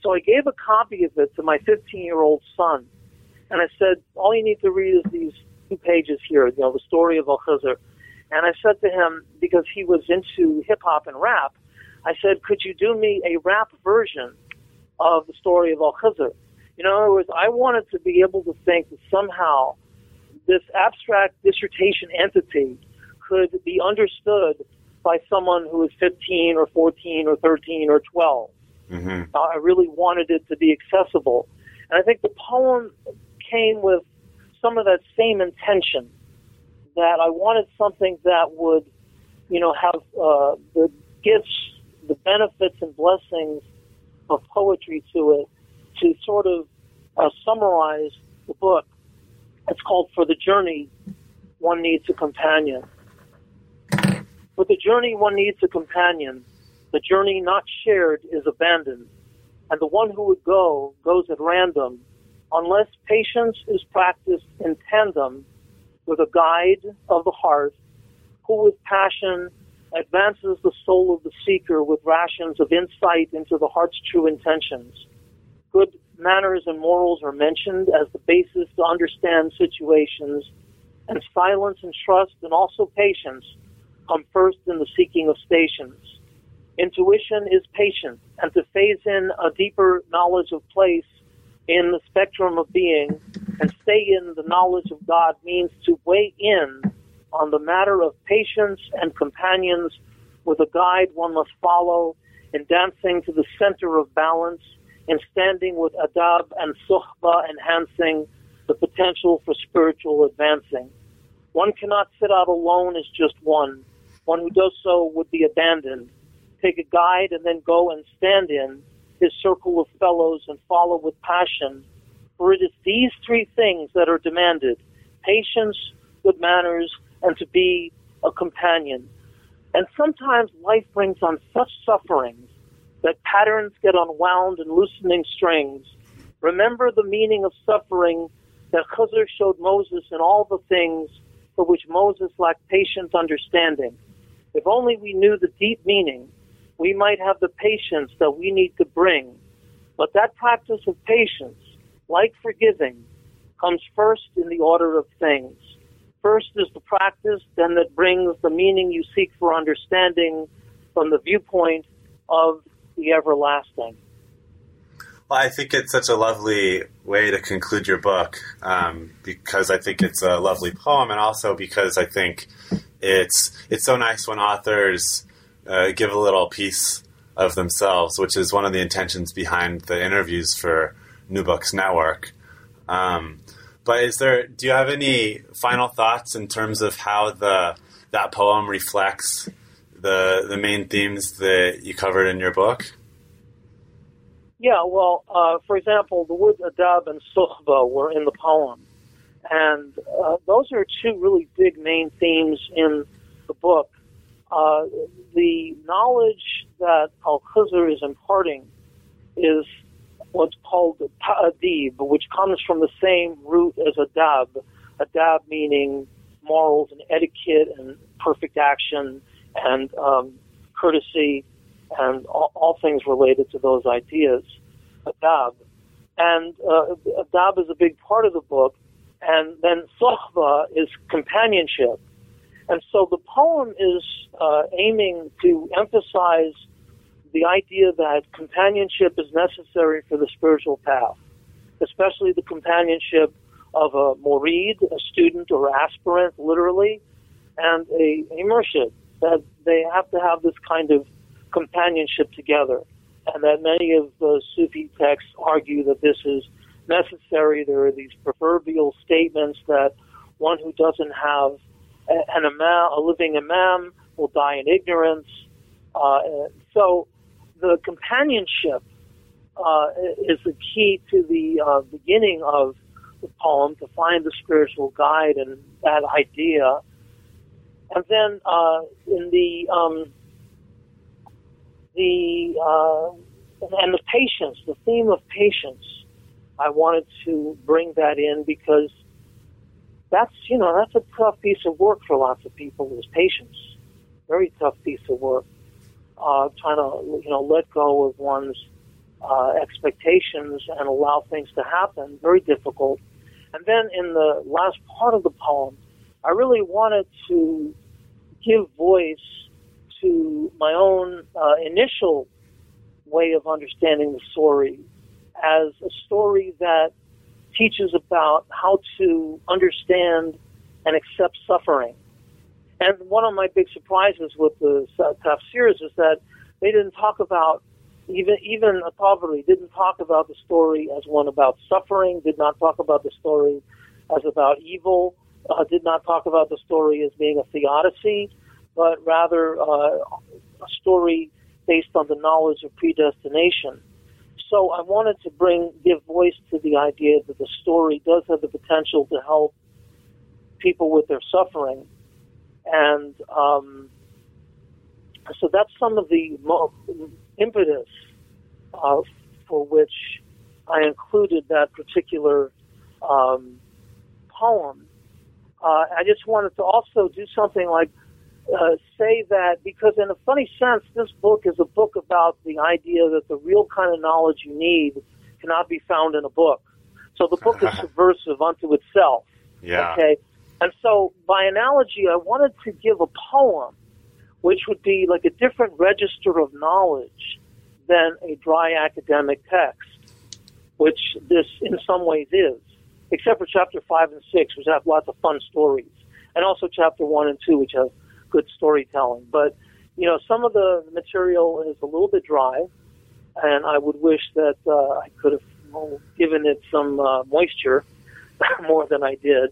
So I gave a copy of it to my 15 year old son, and I said, all you need to read is these two pages here. You know, the story of Al Khizr. And I said to him, because he was into hip hop and rap, I said, could you do me a rap version of the story of Al Khizr? In other words, I wanted to be able to think that somehow this abstract dissertation entity could be understood by someone who is 15 or 14 or 13 or 12. hmm Uh, I really wanted it to be accessible. And I think the poem came with some of that same intention that I wanted something that would, you know, have uh, the gifts, the benefits and blessings of poetry to it to sort of uh, summarize the book. It's called For the Journey, One Needs a Companion. For the journey, one needs a companion. The journey not shared is abandoned. and the one who would go goes at random unless patience is practiced in tandem with a guide of the heart who with passion advances the soul of the seeker with rations of insight into the heart's true intentions. Good manners and morals are mentioned as the basis to understand situations, and silence and trust and also patience come first in the seeking of stations. Intuition is patient, and to phase in a deeper knowledge of place in the spectrum of being and stay in the knowledge of God means to weigh in on the matter of patience and companions with a guide one must follow in dancing to the center of balance, in standing with adab and suhba enhancing the potential for spiritual advancing. One cannot sit out alone as just one. One who does so would be abandoned. Take a guide and then go and stand in his circle of fellows and follow with passion. For it is these three things that are demanded patience, good manners, and to be a companion. And sometimes life brings on such sufferings that patterns get unwound in loosening strings. Remember the meaning of suffering that Khizr showed Moses in all the things for which Moses lacked patient understanding. If only we knew the deep meaning, we might have the patience that we need to bring. But that practice of patience, like forgiving, comes first in the order of things. First is the practice, then that brings the meaning you seek for understanding from the viewpoint of the everlasting. Well, I think it's such a lovely way to conclude your book um, because I think it's a lovely poem, and also because I think it's it's so nice when authors uh, give a little piece of themselves, which is one of the intentions behind the interviews for New Books Network. Um, but is there? Do you have any final thoughts in terms of how the that poem reflects the the main themes that you covered in your book? Yeah, well, uh, for example, the words adab and suhba were in the poem, and uh, those are two really big main themes in the book. Uh, the knowledge that Al Khizr is imparting is what's called ta'adib, which comes from the same root as adab. Adab meaning morals and etiquette and perfect action and um, courtesy and all, all, things related to those ideas. Adab. And uh, adab is a big part of the book. And then sohba is companionship. And so the poem is uh, aiming to emphasize the idea that companionship is necessary for the spiritual path, especially the companionship of a murid, a student or aspirant, literally, and a, a murshid, that they have to have this kind of companionship together. And that many of the Sufi texts argue that this is necessary. There are these proverbial statements that one who doesn't have an imam, a living imam, will die in ignorance. Uh, so the companionship uh, is the key to the uh, beginning of the poem to find the spiritual guide and that idea. And then uh, in the um, the uh, and the patience, the theme of patience, I wanted to bring that in because that's you know that's a tough piece of work for lots of people is patience. Very tough piece of work. Uh, trying to you know let go of one's uh, expectations and allow things to happen. Very difficult. And then in the last part of the poem, I really wanted to give voice to my own uh, initial way of understanding the story as a story that teaches about how to understand and accept suffering. And one of my big surprises with the tafsirs is that they didn't talk about even even Tabari didn't talk about the story as one about suffering, did not talk about the story as about evil, uh, did not talk about the story as being a theodicy, but rather uh, a story based on the knowledge of predestination so I wanted to bring give voice to the idea that the story does have the potential to help people with their suffering, and um, so that's some of the impetus uh, for which I included that particular um, poem. Uh, I just wanted to also do something like uh, say that because, in a funny sense, this book is a book about the idea that the real kind of knowledge you need cannot be found in a book. So the book is subversive unto itself. Yeah. Okay. And so, by analogy, I wanted to give a poem which would be like a different register of knowledge than a dry academic text, which this in some ways is, except for chapter 5 and 6, which have lots of fun stories, and also chapter 1 and 2, which have good storytelling. But, you know, some of the material is a little bit dry, and I would wish that uh, I could have given it some uh, moisture more than I did.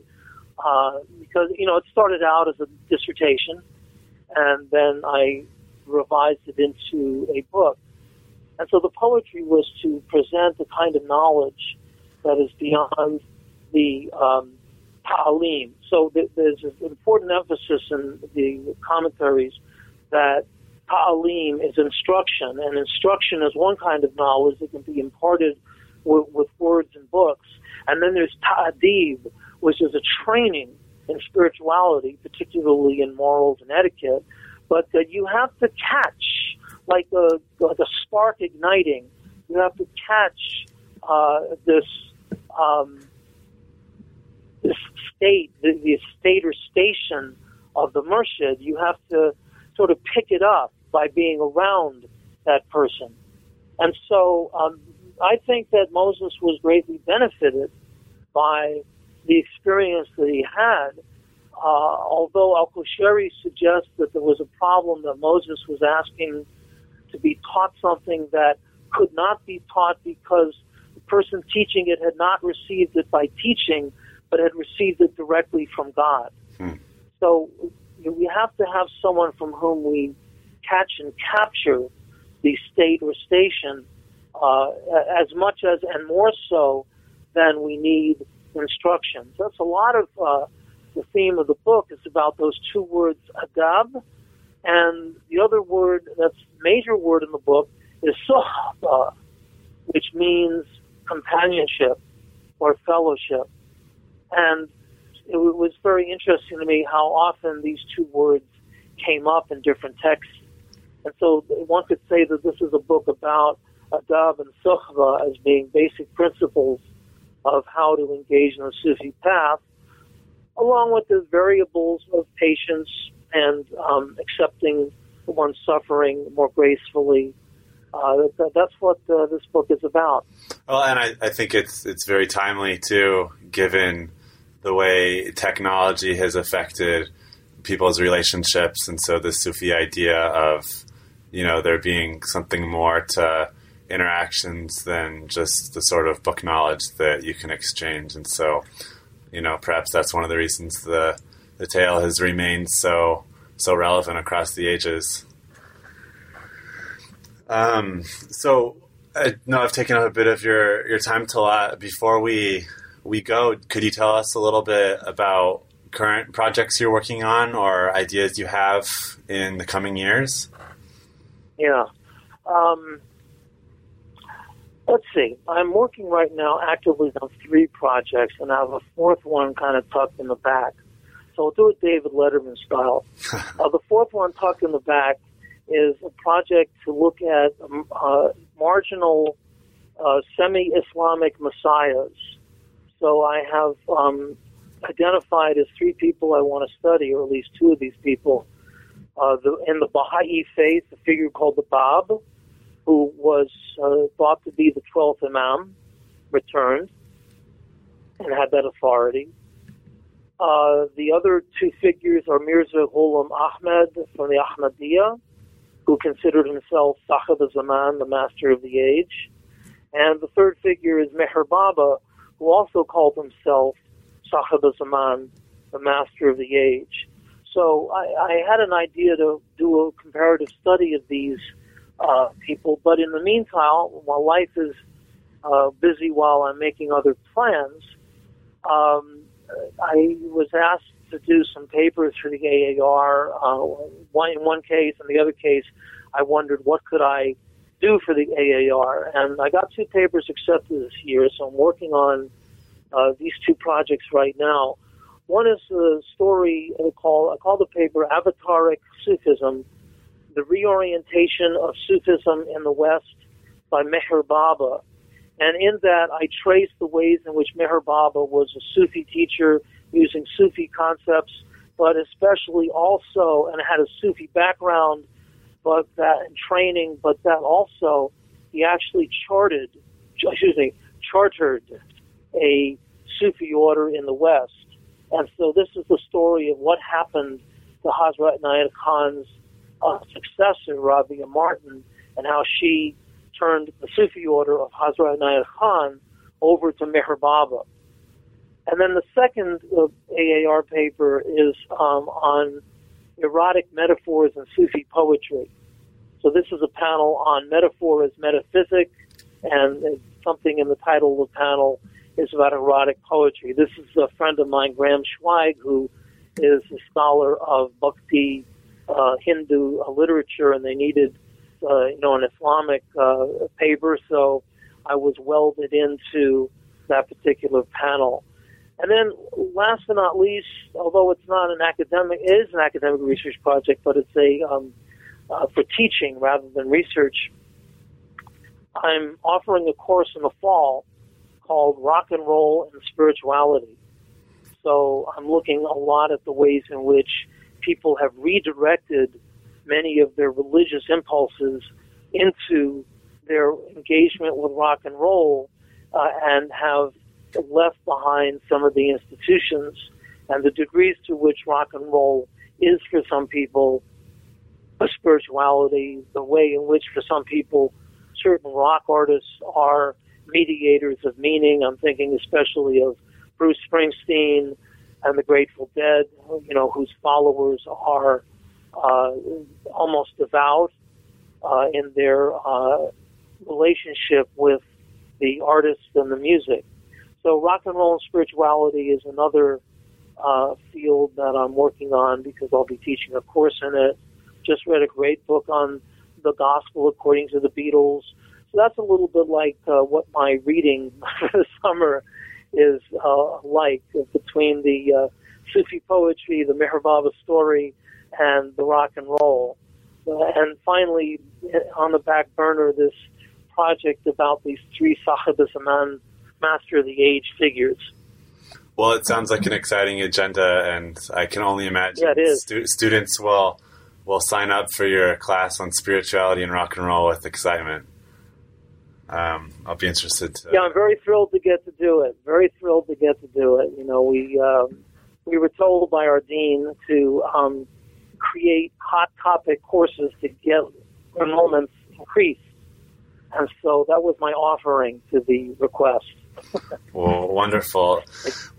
Uh, because, you know, it started out as a dissertation, and then I revised it into a book. And so the poetry was to present the kind of knowledge that is beyond the um, ta'alim. So th- there's an important emphasis in the commentaries that ta'alim is instruction, and instruction is one kind of knowledge that can be imparted with, with words and books. And then there's ta'adib, which is a training in spirituality, particularly in morals and etiquette, but that you have to catch like a like a spark igniting. You have to catch uh, this um, this state, the, the state or station of the murshid. You have to sort of pick it up by being around that person. And so um, I think that Moses was greatly benefited by the experience that he had. Uh, although Al Qushayri suggests that there was a problem that Moses was asking to be taught something that could not be taught because the person teaching it had not received it by teaching, but had received it directly from God. Hmm. So we have to have someone from whom we catch and capture the state or station uh, as much as and more so than we need instructions. That's a lot of uh, the theme of the book is about those two words, adab, and the other word that's major word in the book is sohba, which means companionship or fellowship. And it was very interesting to me how often these two words came up in different texts. And so one could say that this is a book about adab and sohba as being basic principles of how to engage in the Sufi path, along with the variables of patience and um, accepting one's suffering more gracefully. Uh, that, that's what uh, this book is about. Well, and I, I think it's it's very timely too, given the way technology has affected people's relationships, and so the Sufi idea of you know there being something more to interactions than just the sort of book knowledge that you can exchange, and so you know perhaps that's one of the reasons the the tale has remained so so relevant across the ages. Um, so I know I've taken up a bit of your, your time to lot. Before we we go, could you tell us a little bit about current projects you're working on or ideas you have in the coming years? Yeah. Um, let's see. I'm working right now actively on three projects, and I have a fourth one kind of tucked in the back. So I'll do it David Letterman style. uh, the fourth one tucked in the back is a project to look at um, uh, marginal uh, semi-Islamic messiahs. So I have um, identified as three people I want to study, or at least two of these people. Uh, the, in the Baha'i faith, a figure called the Bab, who was uh, thought to be the 12th Imam, returned and had that authority. Uh, the other two figures are Mirza Ghulam Ahmed from the Ahmadiyya, who considered himself Sahib Zaman, the master of the age. And the third figure is Meher Baba, who also called himself Sahib Zaman, the master of the age. So I, I had an idea to do a comparative study of these uh, people, but in the meantime, while life is uh, busy while I'm making other plans, um, I was asked to do some papers for the AAR. Uh, one in one case, in the other case, I wondered what could I do for the AAR. And I got two papers accepted this year, so I'm working on uh, these two projects right now. One is a story I call I call the paper Avataric Sufism, the reorientation of Sufism in the West by Meher Baba. And in that, I trace the ways in which Meher Baba was a Sufi teacher using Sufi concepts, but especially also, and had a Sufi background, but that in training, but that also he actually charted, excuse me, chartered a Sufi order in the West. And so this is the story of what happened to Hazrat Inayat Khan's uh, successor, Rabia Martin, and how she turned the Sufi order of Hazrat Inayat Khan over to Meher Baba. And then the second uh, AAR paper is um, on erotic metaphors and Sufi poetry. So this is a panel on metaphor as metaphysic, and something in the title of the panel is about erotic poetry. This is a friend of mine, Graham Schweig, who is a scholar of Bhakti uh, Hindu uh, literature, and they needed, uh, you know, an Islamic uh, paper, so I was welded into that particular panel. And then, last but not least, although it's not an academic, it is an academic research project, but it's a um, uh, for teaching rather than research. I'm offering a course in the fall called Rock and Roll and Spirituality. So I'm looking a lot at the ways in which people have redirected many of their religious impulses into their engagement with rock and roll uh, and have left behind some of the institutions and the degrees to which rock and roll is for some people a spirituality, the way in which for some people certain rock artists are mediators of meaning. I'm thinking especially of Bruce Springsteen and the Grateful Dead, you know, whose followers are uh, almost devout uh, in their uh, relationship with the artists and the music. So rock and roll and spirituality is another uh, field that I'm working on because I'll be teaching a course in it. Just read a great book on the gospel according to the Beatles. So that's a little bit like uh, what my reading for the summer is uh, like between the uh, Sufi poetry, the Meher story, and the rock and roll. And finally, on the back burner, this project about these three Sahib Zaman, Master of the Age figures. Well, it sounds like an exciting agenda, and I can only imagine yeah, it is. Stu- students will will sign up for your class on spirituality and rock and roll with excitement. Um, I'll be interested. To... Yeah, I'm very thrilled to get to do it. Very thrilled to get to do it. You know, we um, we were told by our dean to um, create hot topic courses to get enrollments increased, and so that was my offering to the request. Well, wonderful.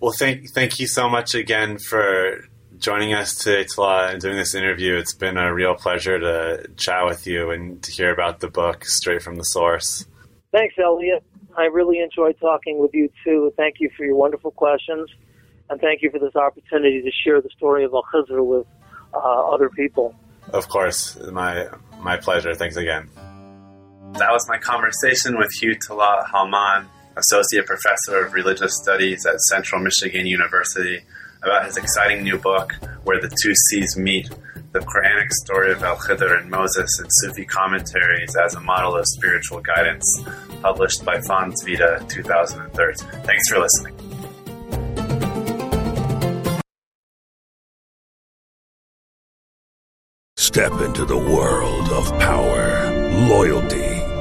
Well, thank thank you so much again for joining us today, Tala, and doing this interview. It's been a real pleasure to chat with you and to hear about the book straight from the source. Thanks, Elliot. I really enjoyed talking with you too. Thank you for your wonderful questions, and thank you for this opportunity to share the story of Al Khizr with uh, other people. Of course, my my pleasure. Thanks again. That was my conversation with Hugh Talat Halman, Associate Professor of Religious Studies at Central Michigan University, about his exciting new book, Where the Two Seas Meet The Quranic Story of Al Khidr and Moses and Sufi Commentaries as a Model of Spiritual Guidance, published by Fons Vitae 2013. Thanks for listening. Step into the world of power, loyalty,